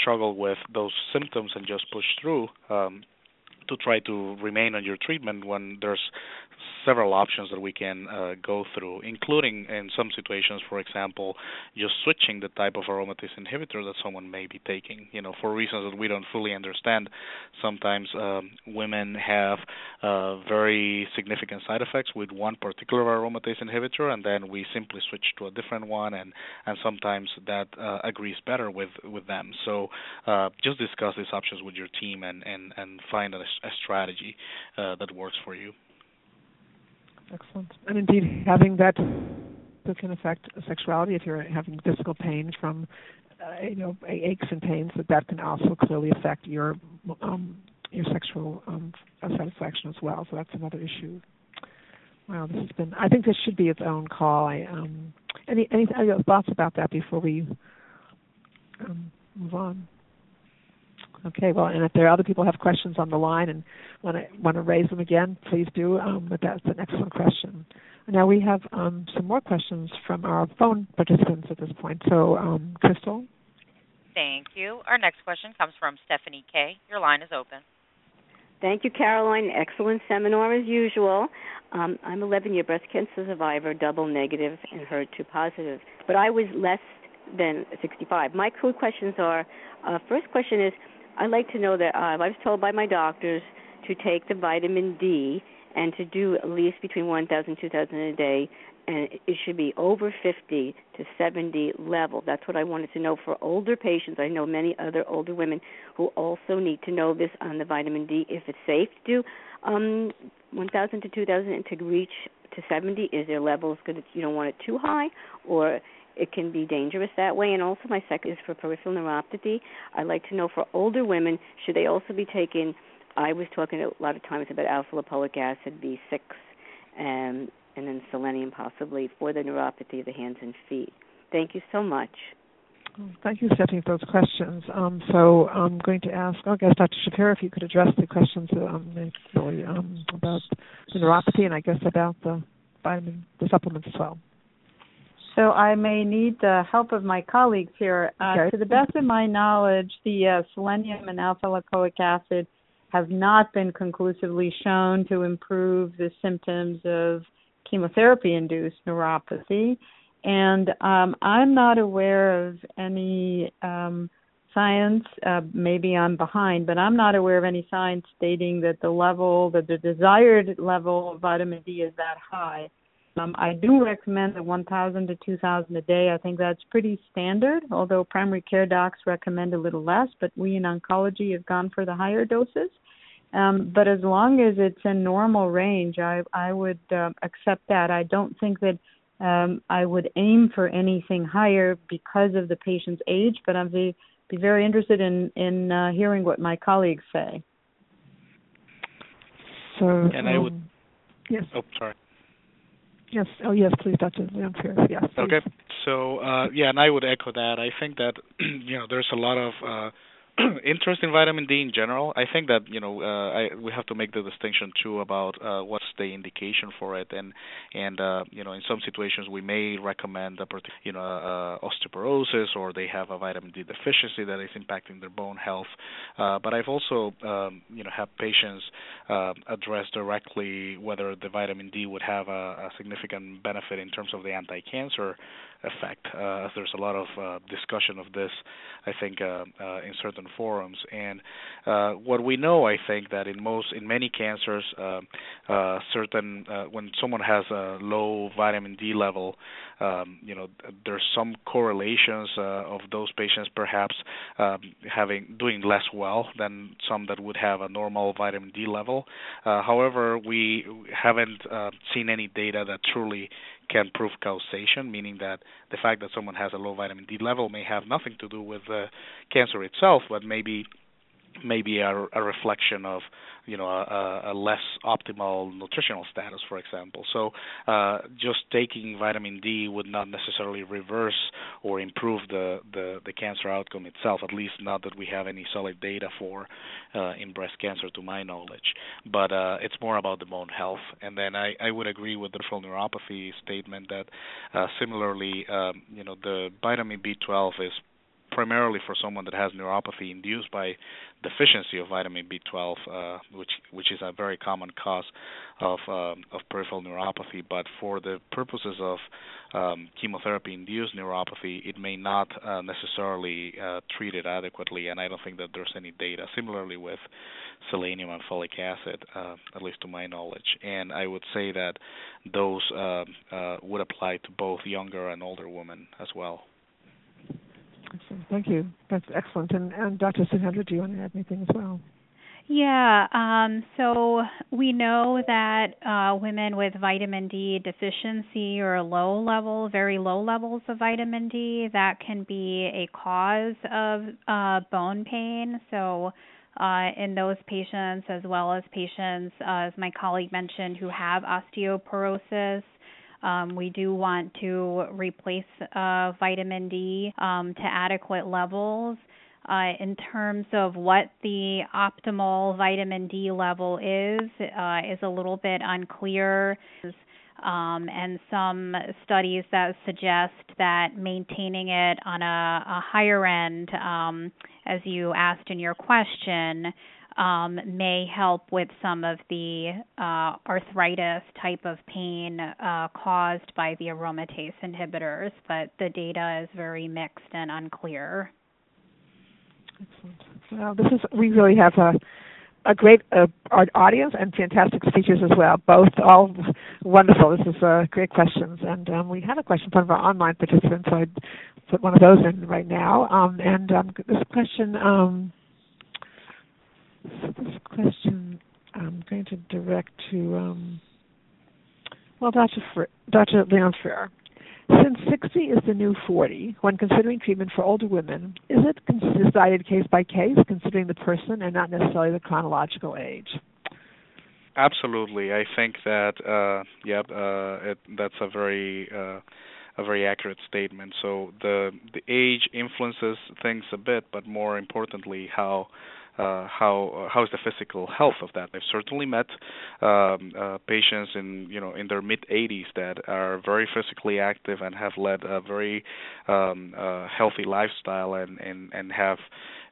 struggle with those symptoms and just push through. Um, to try to remain on your treatment when there's several options that we can uh, go through, including in some situations, for example, just switching the type of aromatase inhibitor that someone may be taking. You know, for reasons that we don't fully understand, sometimes um, women have uh, very significant side effects with one particular aromatase inhibitor, and then we simply switch to a different one, and and sometimes that uh, agrees better with with them. So uh, just discuss these options with your team and and and find a, a strategy uh, that works for you. Excellent. And indeed, having that can affect sexuality if you're having physical pain from uh, you know aches and pains that that can also clearly affect your um, your sexual um, satisfaction as well. So that's another issue. Wow, this has been. I think this should be its own call. I, um, any any thoughts about that before we um, move on? Okay, well, and if there are other people who have questions on the line and want to want to raise them again, please do. Um, but that's an excellent question. Now we have um, some more questions from our phone participants at this point. So, um, Crystal. Thank you. Our next question comes from Stephanie K. Your line is open. Thank you, Caroline. Excellent seminar as usual. Um, I'm 11 year breast cancer survivor, double negative and HER2 positive, but I was less than 65. My two questions are: uh, first question is, I'd like to know that uh, I was told by my doctors to take the vitamin D and to do at least between 1,000 2,000 a day, and it should be over 50 to 70 level. That's what I wanted to know for older patients. I know many other older women who also need to know this on the vitamin D. If it's safe to do um, 1,000 to 2,000 to reach to 70, is their levels good? You don't want it too high, or it can be dangerous that way. And also, my second is for peripheral neuropathy. I'd like to know for older women, should they also be taking? I was talking a lot of times about alpha lipoic acid, B6, and and then selenium possibly for the neuropathy of the hands and feet. Thank you so much. Thank you, Stephanie, for those questions. Um, so I'm going to ask, I guess, Dr. Schapira, if you could address the questions um, really, um, about the neuropathy and I guess about the vitamin, the supplements as well. So I may need the help of my colleagues here. Uh, okay. To the best of my knowledge, the uh, selenium and alpha lipoic acid have not been conclusively shown to improve the symptoms of chemotherapy induced neuropathy. And um, I'm not aware of any um, science, uh, maybe I'm behind, but I'm not aware of any science stating that the level, that the desired level of vitamin D is that high. Um, I do recommend the 1,000 to 2,000 a day. I think that's pretty standard, although primary care docs recommend a little less, but we in oncology have gone for the higher doses. Um, but as long as it's in normal range, I, I would uh, accept that. I don't think that um, I would aim for anything higher because of the patient's age, but I'd be, be very interested in, in uh, hearing what my colleagues say. So, and I would. Um, yes. Oh, sorry. Yes. Oh, yes, please, Dr. Leon-Ferre. Yes. Please. Okay. So, uh, yeah, and I would echo that. I think that you know there's a lot of uh, interest in vitamin D in general. I think that you know uh, I, we have to make the distinction too about uh, what's the indication for it, and and uh, you know in some situations we may recommend a you know uh, osteoporosis or they have a vitamin D deficiency that is impacting their bone health. Uh, but I've also um, you know have patients uh, address directly whether the vitamin D would have a, a significant benefit in terms of the anti-cancer effect. Uh, there's a lot of uh, discussion of this, I think, uh, in certain forums. And what we know, I think, that in most, in many cancers, certain when someone has a low vitamin D level, um, you know, there's some correlations of those patients perhaps um, having doing less well than some that would have a normal vitamin D level. Uh, however, we haven't uh, seen any data that truly can prove causation, meaning that the fact that someone has a low vitamin D level may have nothing to do with the cancer itself, but maybe maybe a, a reflection of you know a, a, less optimal nutritional status, for example. So uh, just taking vitamin D would not necessarily reverse or improve the, the, the cancer outcome itself. At least not that we have any solid data for uh, in breast cancer, to my knowledge. But uh, it's more about the bone health. And then I, I would agree with the peripheral neuropathy statement that uh, similarly, um, you know, the vitamin B12 is primarily for someone that has neuropathy induced by deficiency of vitamin B12, uh, which which is a very common cause of um, of peripheral neuropathy. But for the purposes of um, chemotherapy-induced neuropathy, it may not uh, necessarily uh, treat it adequately, and I don't think that there's any data. Similarly with selenium and folic acid, uh, at least to my knowledge. And I would say that those uh, would apply to both younger and older women as well. Thank you. That's excellent. And, and Dr. Sudhindra, do you want to add anything as well? Yeah, um, so we know that uh, women with vitamin D deficiency or low level, very low levels of vitamin D, that can be a cause of uh, bone pain. So uh, in those patients, as well as patients, uh, as my colleague mentioned, who have osteoporosis. Um, we do want to replace uh, vitamin D um, to adequate levels. Uh, in terms of what the optimal vitamin D level is, uh, is a little bit unclear. Um, and some studies that suggest that maintaining it on a, a higher end, um, as you asked in your question, um, may help with some of the uh, arthritis type of pain uh, caused by the aromatase inhibitors, but the data is very mixed and unclear. Excellent. Well, this is we really have a a great uh, audience and fantastic speakers as well. Both all wonderful. This is uh, great questions, and um, we have a question from our online participants. So I'd put one of those in right now. Um, and um, this question, um, so this question, I'm going to direct to um, well, Dr. Fr- Dr. Leon Freer. Since 60 is the new 40, when considering treatment for older women, is it decided case by case, considering the person and not necessarily the chronological age? Absolutely, I think that uh, yep, uh, it, that's a very uh, a very accurate statement. So the the age influences things a bit, but more importantly, how uh, how how is the physical health of that. I've certainly met um, uh, patients in you know in their mid 80s that are very physically active and have led a very um, uh, healthy lifestyle and and and have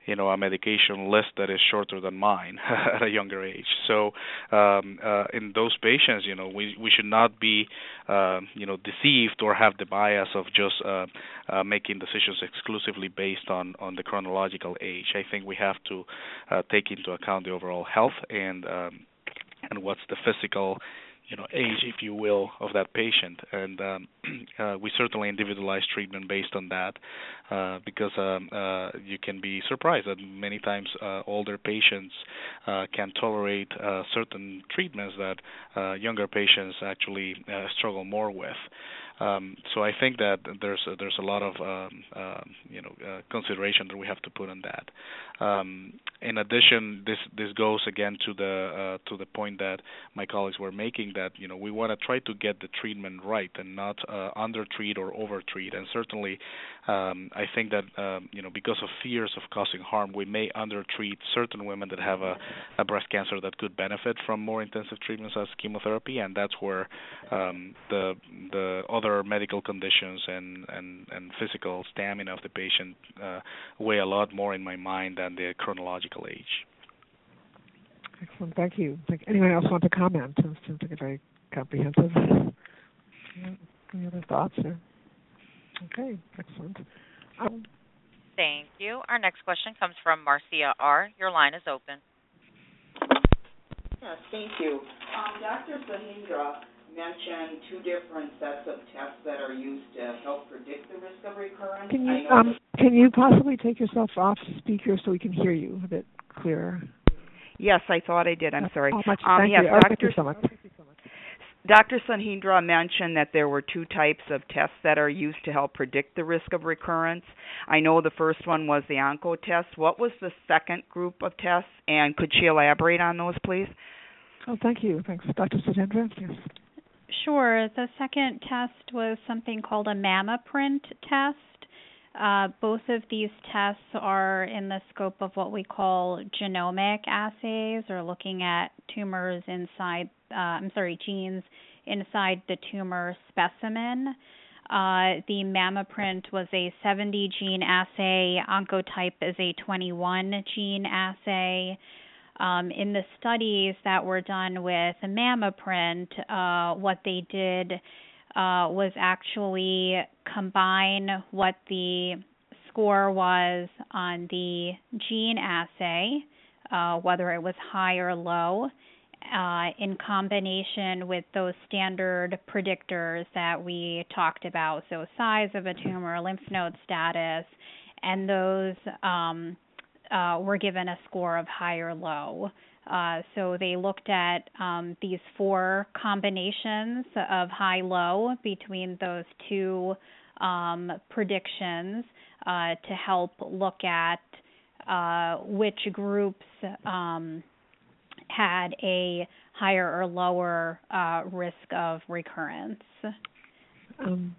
you know a medication list that is shorter than mine at a younger age. So um, uh, in those patients, you know, we we should not be uh, you know deceived or have the bias of just uh, uh, making decisions exclusively based on on the chronological age. I think we have to uh, take into account the overall health and um, and what's the physical you know age, if you will, of that patient, and um, uh, we certainly individualize treatment based on that, uh, because um, uh, you can be surprised that many times uh, older patients uh, can tolerate uh, certain treatments that younger patients actually struggle more with. Um, so I think that there's a, there's a lot of um, uh, you know uh, consideration that we have to put on that. Um, in addition, this this goes again to the uh, to the point that my colleagues were making that you know we want to try to get the treatment right and not uh, undertreat or over treat. And certainly, um, I think that um, you know because of fears of causing harm, we may under treat certain women that have a, a breast cancer that could benefit from more intensive treatments as chemotherapy, and that's where the the other other medical conditions and and and physical stamina of the patient uh, weigh a lot more in my mind than the chronological age. Excellent, thank you. Like anyone else want to comment? It seems like a very comprehensive. Any other thoughts? Or? Okay, excellent. Um, Thank you. Our next question comes from Marcia R. Your line is open. Yes, thank you. Um, Dr. Sudhindra, mentioned two different sets of tests that are used to help predict the risk of recurrence. Can you um, can you possibly take yourself off speaker so we can hear you a bit clearer? Yes, I thought I did. I'm sorry. Oh, much, um, thank yes, you. Dr. thank you so much. Dr. Sudhindra mentioned that there were two types of tests that are used to help predict the risk of recurrence. I know the first one was the onco test. What was the second group of tests, and could she elaborate on those, please? Oh, thank you. Thanks, Dr. Sudhindra. Yes. Sure. The second test was something called a MammaPrint test. Uh, both of these tests are in the scope of what we call genomic assays, or looking at tumors inside, uh, I'm sorry, genes inside the tumor specimen. Uh, the MammaPrint was a 70 gene assay. Oncotype is a 21 gene assay. Um, in the studies that were done with MammaPrint, uh, what they did uh, was actually combine what the score was on the gene assay, uh, whether it was high or low, uh, in combination with those standard predictors that we talked about, so size of a tumor, lymph node status, and those um, uh, were given a score of high or low. Uh, so they looked at um, these four combinations of high low between those two um, predictions uh, to help look at uh, which groups um, had a higher or lower uh, risk of recurrence. Um,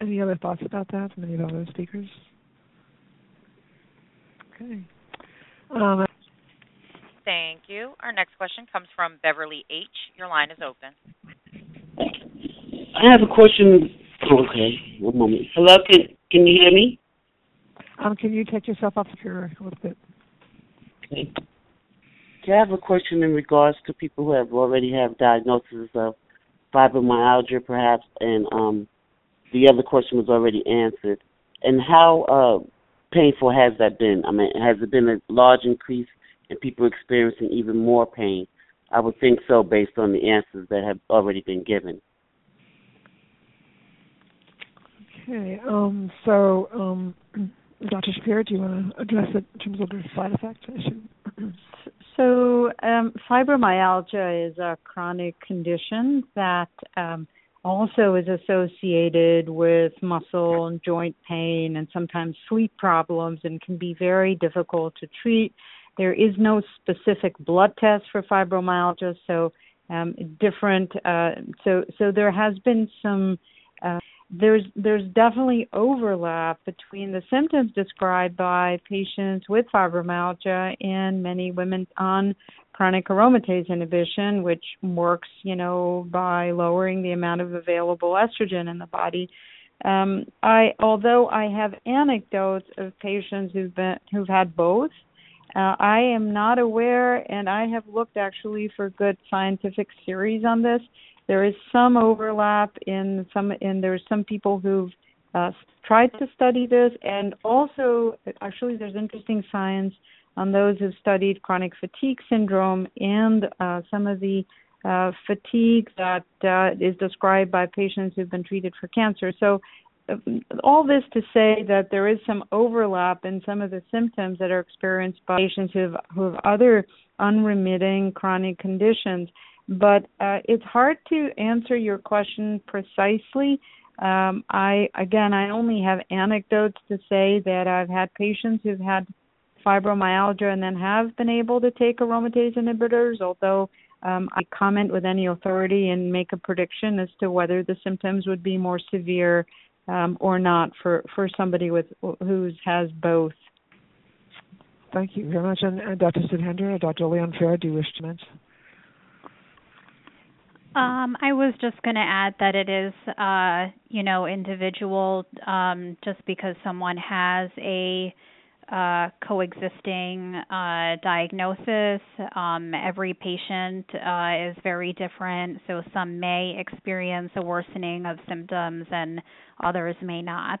any other thoughts about that from any of the other speakers? Okay. Um, Thank you. Our next question comes from Beverly H. Your line is open. I have a question. Okay, one moment. Hello, can can you hear me? Um, can you take yourself off the your a little bit? Okay. I have a question in regards to people who have already have diagnoses of fibromyalgia, perhaps, and um, the other question was already answered. And how uh, painful has that been? I mean, has it been a large increase in people experiencing even more pain? I would think so, based on the answers that have already been given. Okay. Um, so, um, Dr. Schapira, do you want to address it in terms of the side effect issue? so, um, fibromyalgia is a chronic condition that um, also is associated with muscle and joint pain and sometimes sleep problems and can be very difficult to treat. There is no specific blood test for fibromyalgia, so um, different. Uh, so, so there has been some. Uh, there's there's definitely overlap between the symptoms described by patients with fibromyalgia and many women on chronic aromatase inhibition, which works, you know, by lowering the amount of available estrogen in the body. Um, I, although I have anecdotes of patients who've been who've had both, uh, I am not aware, and I have looked actually for good scientific series on this. There is some overlap in some, and there's some people who've uh, tried to study this, and also actually there's interesting science on those who've studied chronic fatigue syndrome and uh, some of the uh, fatigue that uh, is described by patients who've been treated for cancer. So, uh, all this to say that there is some overlap in some of the symptoms that are experienced by patients who have, who have other unremitting chronic conditions. But uh, it's hard to answer your question precisely. Um, I again, I only have anecdotes to say that I've had patients who've had fibromyalgia and then have been able to take aromatase inhibitors, although um, I comment with any authority and make a prediction as to whether the symptoms would be more severe um, or not for, for somebody with who has both. Thank you very much. And, and Dr. Sudhindra, Dr. Leon-Ferre, do you wish to mention? Um, I was just going to add that it is, uh, you know, individual. Um, just because someone has a uh, coexisting uh, diagnosis. Um, every patient uh, is very different, so some may experience a worsening of symptoms and others may not.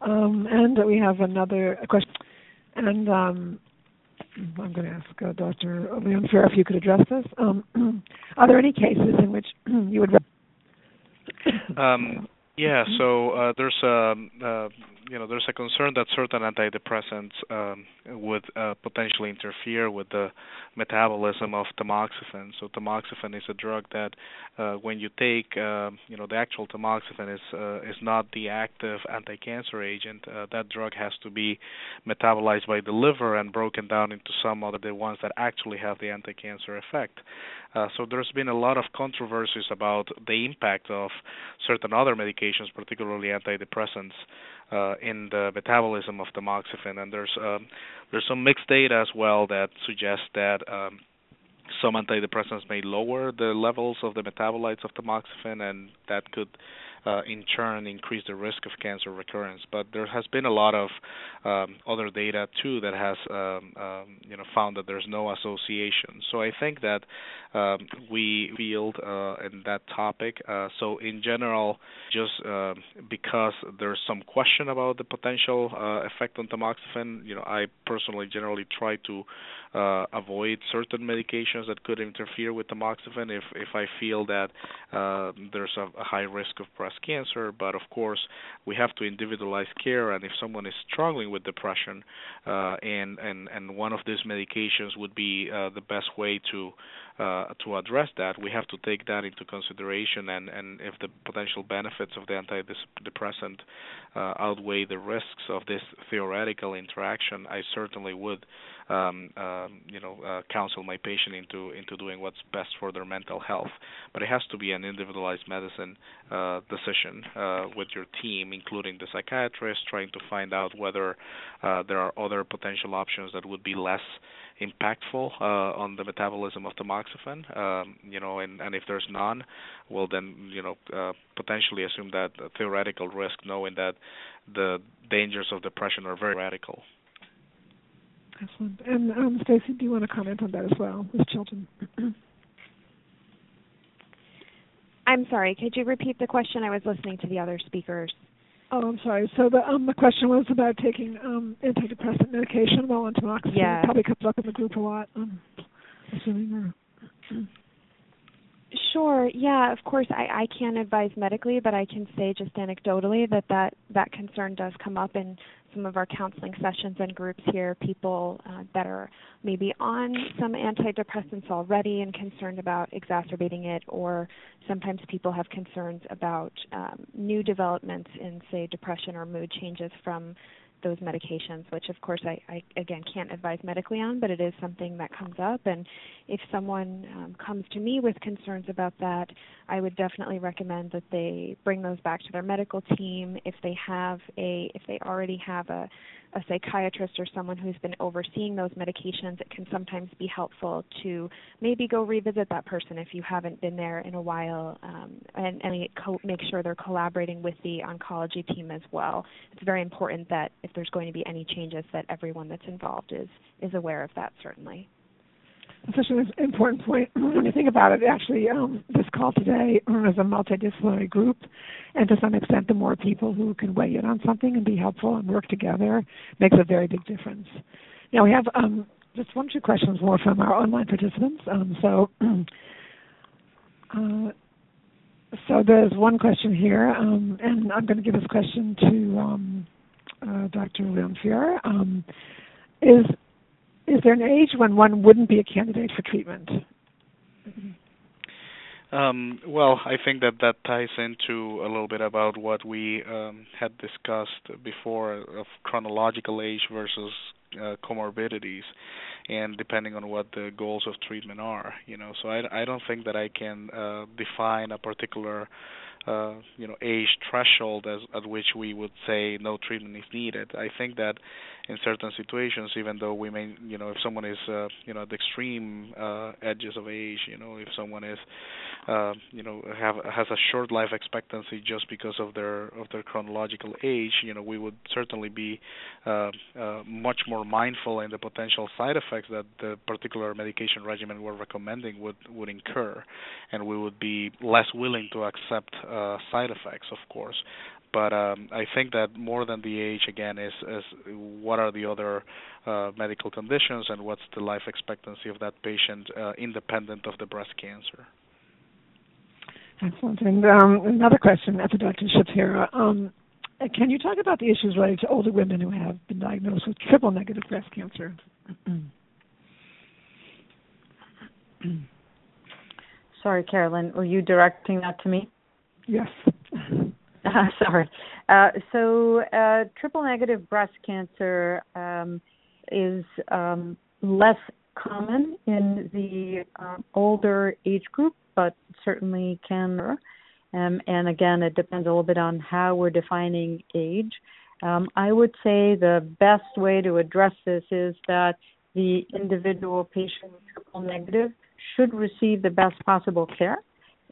Um, and we have another question. And um, I'm going to ask uh, Dr. Leon-Ferre if you could address this. Um, are there any cases in which you would? Um, yeah, so uh, there's a uh, you know there's a concern that certain antidepressants um, would uh, potentially interfere with the metabolism of tamoxifen. So tamoxifen is a drug that uh, when you take uh, you know the actual tamoxifen is uh, is not the active anti-cancer agent. Uh, that drug has to be metabolized by the liver and broken down into some other the ones that actually have the anti-cancer effect. Uh, so there's been a lot of controversies about the impact of certain other medications, particularly antidepressants, uh, in the metabolism of tamoxifen, and there's um, there's some mixed data as well that suggests that um, some antidepressants may lower the levels of the metabolites of tamoxifen, and that could uh, in turn increase the risk of cancer recurrence. But there has been a lot of um, other data too that has um, um, you know found that there's no association. So I think that um, we field uh, in that topic. Uh, so in general, just uh, because there's some question about the potential uh, effect on tamoxifen, you know, I personally generally try to uh, avoid certain medications that could interfere with tamoxifen if if I feel that uh, there's a, a high risk of breast cancer. But of course, we have to individualize care, and if someone is struggling with depression, uh, and and and one of these medications would be uh, the best way to uh, to address that, we have to take that into consideration. And, and if the potential benefits of the antidepressant uh, outweigh the risks of this theoretical interaction, I certainly would, um, um, you know, uh, counsel my patient into into doing what's best for their mental health. But it has to be an individualized medicine uh, decision uh, with your team, including the psychiatrist, trying to find out whether uh, there are other potential options that would be less impactful uh, on the metabolism of tamoxifen. Um, you know, and, and if there's none, well then you know uh, potentially assume that theoretical risk, knowing that the dangers of depression are very radical. Excellent. And um, Stacy, do you want to comment on that as well with children? I'm sorry. Could you repeat the question? I was listening to the other speakers. Oh, I'm sorry. So the um the question was about taking um antidepressant medication while on tamoxifen. Yeah. It probably comes up in the group a lot. Um, assuming or. Sure. Yeah. Of course, I, I can't advise medically, but I can say just anecdotally that that that concern does come up in some of our counseling sessions and groups here. People uh, that are maybe on some antidepressants already and concerned about exacerbating it, or sometimes people have concerns about um, new developments in, say, depression or mood changes from those medications, which of course I, I again can't advise medically on, but it is something that comes up. And if someone um, comes to me with concerns about that, I would definitely recommend that they bring those back to their medical team. If they have a, if they already have a a psychiatrist or someone who's been overseeing those medications, it can sometimes be helpful to maybe go revisit that person if you haven't been there in a while, um, and, and make sure they're collaborating with the oncology team as well. It's very important that if there's going to be any changes, that everyone that's involved is is aware of that. Certainly such an important point when you think about it. Actually, um, this call today is a multidisciplinary group, and to some extent, the more people who can weigh in on something and be helpful and work together makes a very big difference. Now we have um, just one or two questions more from our online participants. Um, so, uh, so there's one question here, um, and I'm going to give this question to um, uh, Dr. Leon-Ferre. Um, is is there an age when one wouldn't be a candidate for treatment? Um, well, I think that that ties into a little bit about what we um, had discussed before of chronological age versus uh, comorbidities, and depending on what the goals of treatment are. You know, so I, I don't think that I can uh, define a particular uh, you know age threshold as at which we would say no treatment is needed. I think that in certain situations, even though we may, you know, if someone is, uh, you know, at the extreme uh, edges of age, you know, if someone is, uh, you know, have has a short life expectancy just because of their of their chronological age, you know, we would certainly be uh, uh, much more mindful in the potential side effects that the particular medication regimen we're recommending would would incur, and we would be less willing to accept uh, side effects, of course but um, I think that more than the age again is is what are the other uh, medical conditions and what's the life expectancy of that patient uh, independent of the breast cancer. Excellent. And um, another question after Dr. Schapira. Um, can you talk about the issues related to older women who have been diagnosed with triple negative breast cancer? Sorry, Carolyn, were you directing that to me? Yes. Uh, sorry. Uh, so, uh, triple negative breast cancer um, is um, less common in the um, older age group, but certainly can. Um, and again, it depends a little bit on how we're defining age. Um, I would say the best way to address this is that the individual patient triple negative should receive the best possible care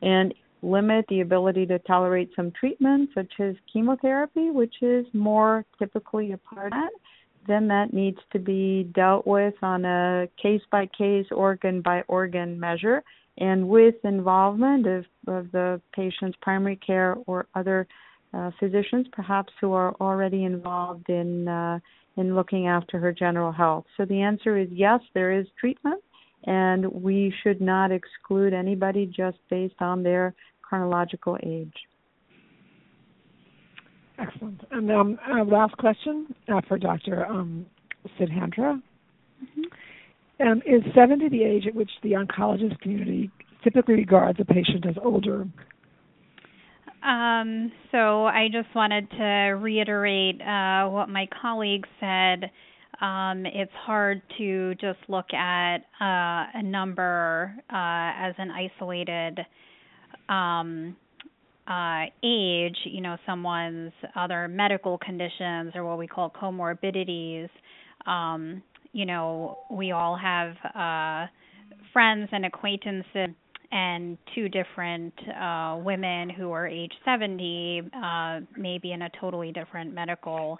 and limit the ability to tolerate some treatment, such as chemotherapy, which is more typically a part of that, then that needs to be dealt with on a case by case, organ by organ measure, and with involvement of, of the patient's primary care or other uh, physicians, perhaps who are already involved in uh, in looking after her general health. So the answer is yes, there is treatment, and we should not exclude anybody just based on their chronological age. Excellent. And um, uh, last question uh, for Dr. Um, Sudhindra. Mm-hmm. Um, is 70 the age at which the oncologist community typically regards a patient as older? Um, so I just wanted to reiterate uh, what my colleague said. Um, it's hard to just look at uh, a number uh, as an isolated um, uh, age, you know, someone's other medical conditions or what we call comorbidities. Um, you know, we all have uh, friends and acquaintances and two different uh, women who are age 70, uh, maybe in a totally different medical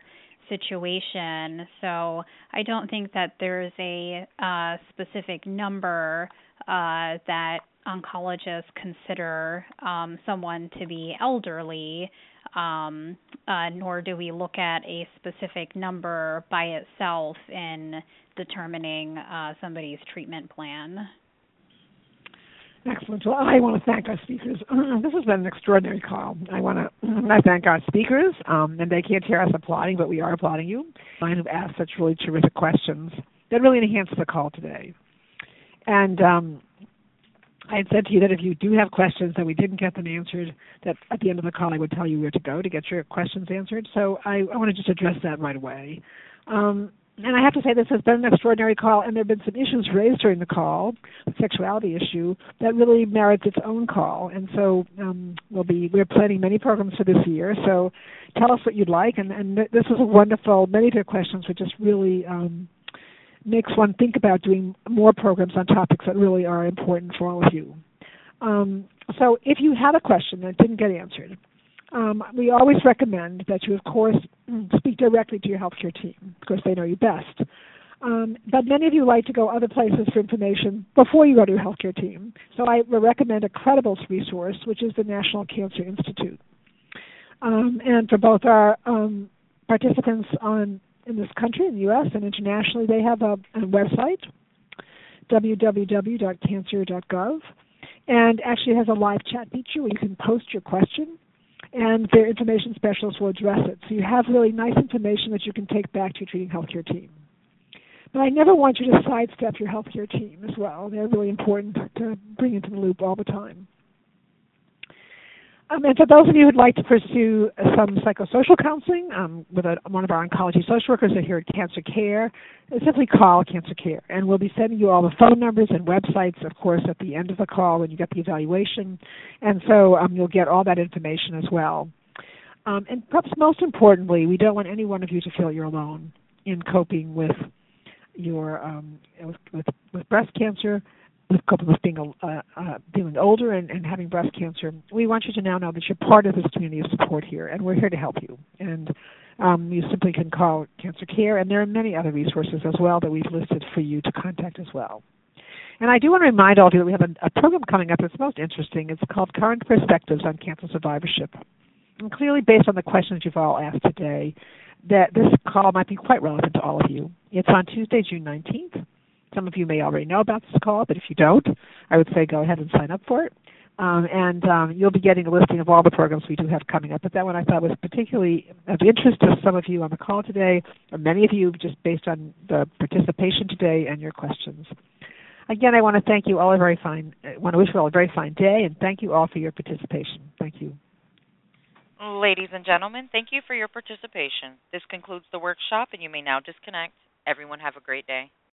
situation. So I don't think that there's a uh, specific number uh, that oncologists consider um, someone to be elderly, um, uh, nor do we look at a specific number by itself in determining uh, somebody's treatment plan. Excellent. Well, I want to thank our speakers. this has been an extraordinary call. I want to I thank our speakers, um, and they can't hear us applauding, but we are applauding you. Mine have asked such really terrific questions that really enhanced the call today. And um, I had said to you that if you do have questions that we didn't get them answered, that at the end of the call I would tell you where to go to get your questions answered. So I, I want to just address that right away. Um, and I have to say this has been an extraordinary call, and there have been some issues raised during the call, the sexuality issue, that really merits its own call. And so um, we'll be we're planning many programs for this year. So tell us what you'd like, and, and this was a wonderful. Many of your questions were just really um, makes one think about doing more programs on topics that really are important for all of you. Um, so if you have a question that didn't get answered, um, we always recommend that you, of course, speak directly to your healthcare team because they know you best. Um, but many of you like to go other places for information before you go to your healthcare team. So I recommend a credible resource, which is the National Cancer Institute. Um, and for both our um, participants on in this country, in the U.S. and internationally, they have a, a website, www.cancer.gov, and actually has a live chat feature where you can post your question, and their information specialists will address it. So you have really nice information that you can take back to your treating healthcare team. But I never want you to sidestep your healthcare team as well. They're really important to bring into the loop all the time. Um, and for those of you who'd like to pursue some psychosocial counseling um, with a, one of our oncology social workers here at Cancer Care, simply call Cancer Care. And we'll be sending you all the phone numbers and websites, of course, at the end of the call when you get the evaluation. And so um, you'll get all that information as well. Um, and perhaps most importantly, we don't want any one of you to feel you're alone in coping with your um, with, with, with breast cancer with couples being uh, uh, being older and, and having breast cancer, we want you to now know that you're part of this community of support here, and we're here to help you. And um, you simply can call Cancer Care, and there are many other resources as well that we've listed for you to contact as well. And I do want to remind all of you that we have a, a program coming up that's most interesting. It's called Current Perspectives on Cancer Survivorship. And clearly, based on the questions you've all asked today, that this call might be quite relevant to all of you. It's on Tuesday, June 19th some of you may already know about this call, but if you don't, I would say go ahead and sign up for it. Um, and um, you'll be getting a listing of all the programs we do have coming up. But that one I thought was particularly of interest to some of you on the call today, or many of you just based on the participation today and your questions. Again, I want to thank you all a very fine. I want to wish you all a very fine day, and thank you all for your participation. Thank you. Ladies and gentlemen, thank you for your participation. This concludes the workshop, and you may now disconnect. Everyone have a great day.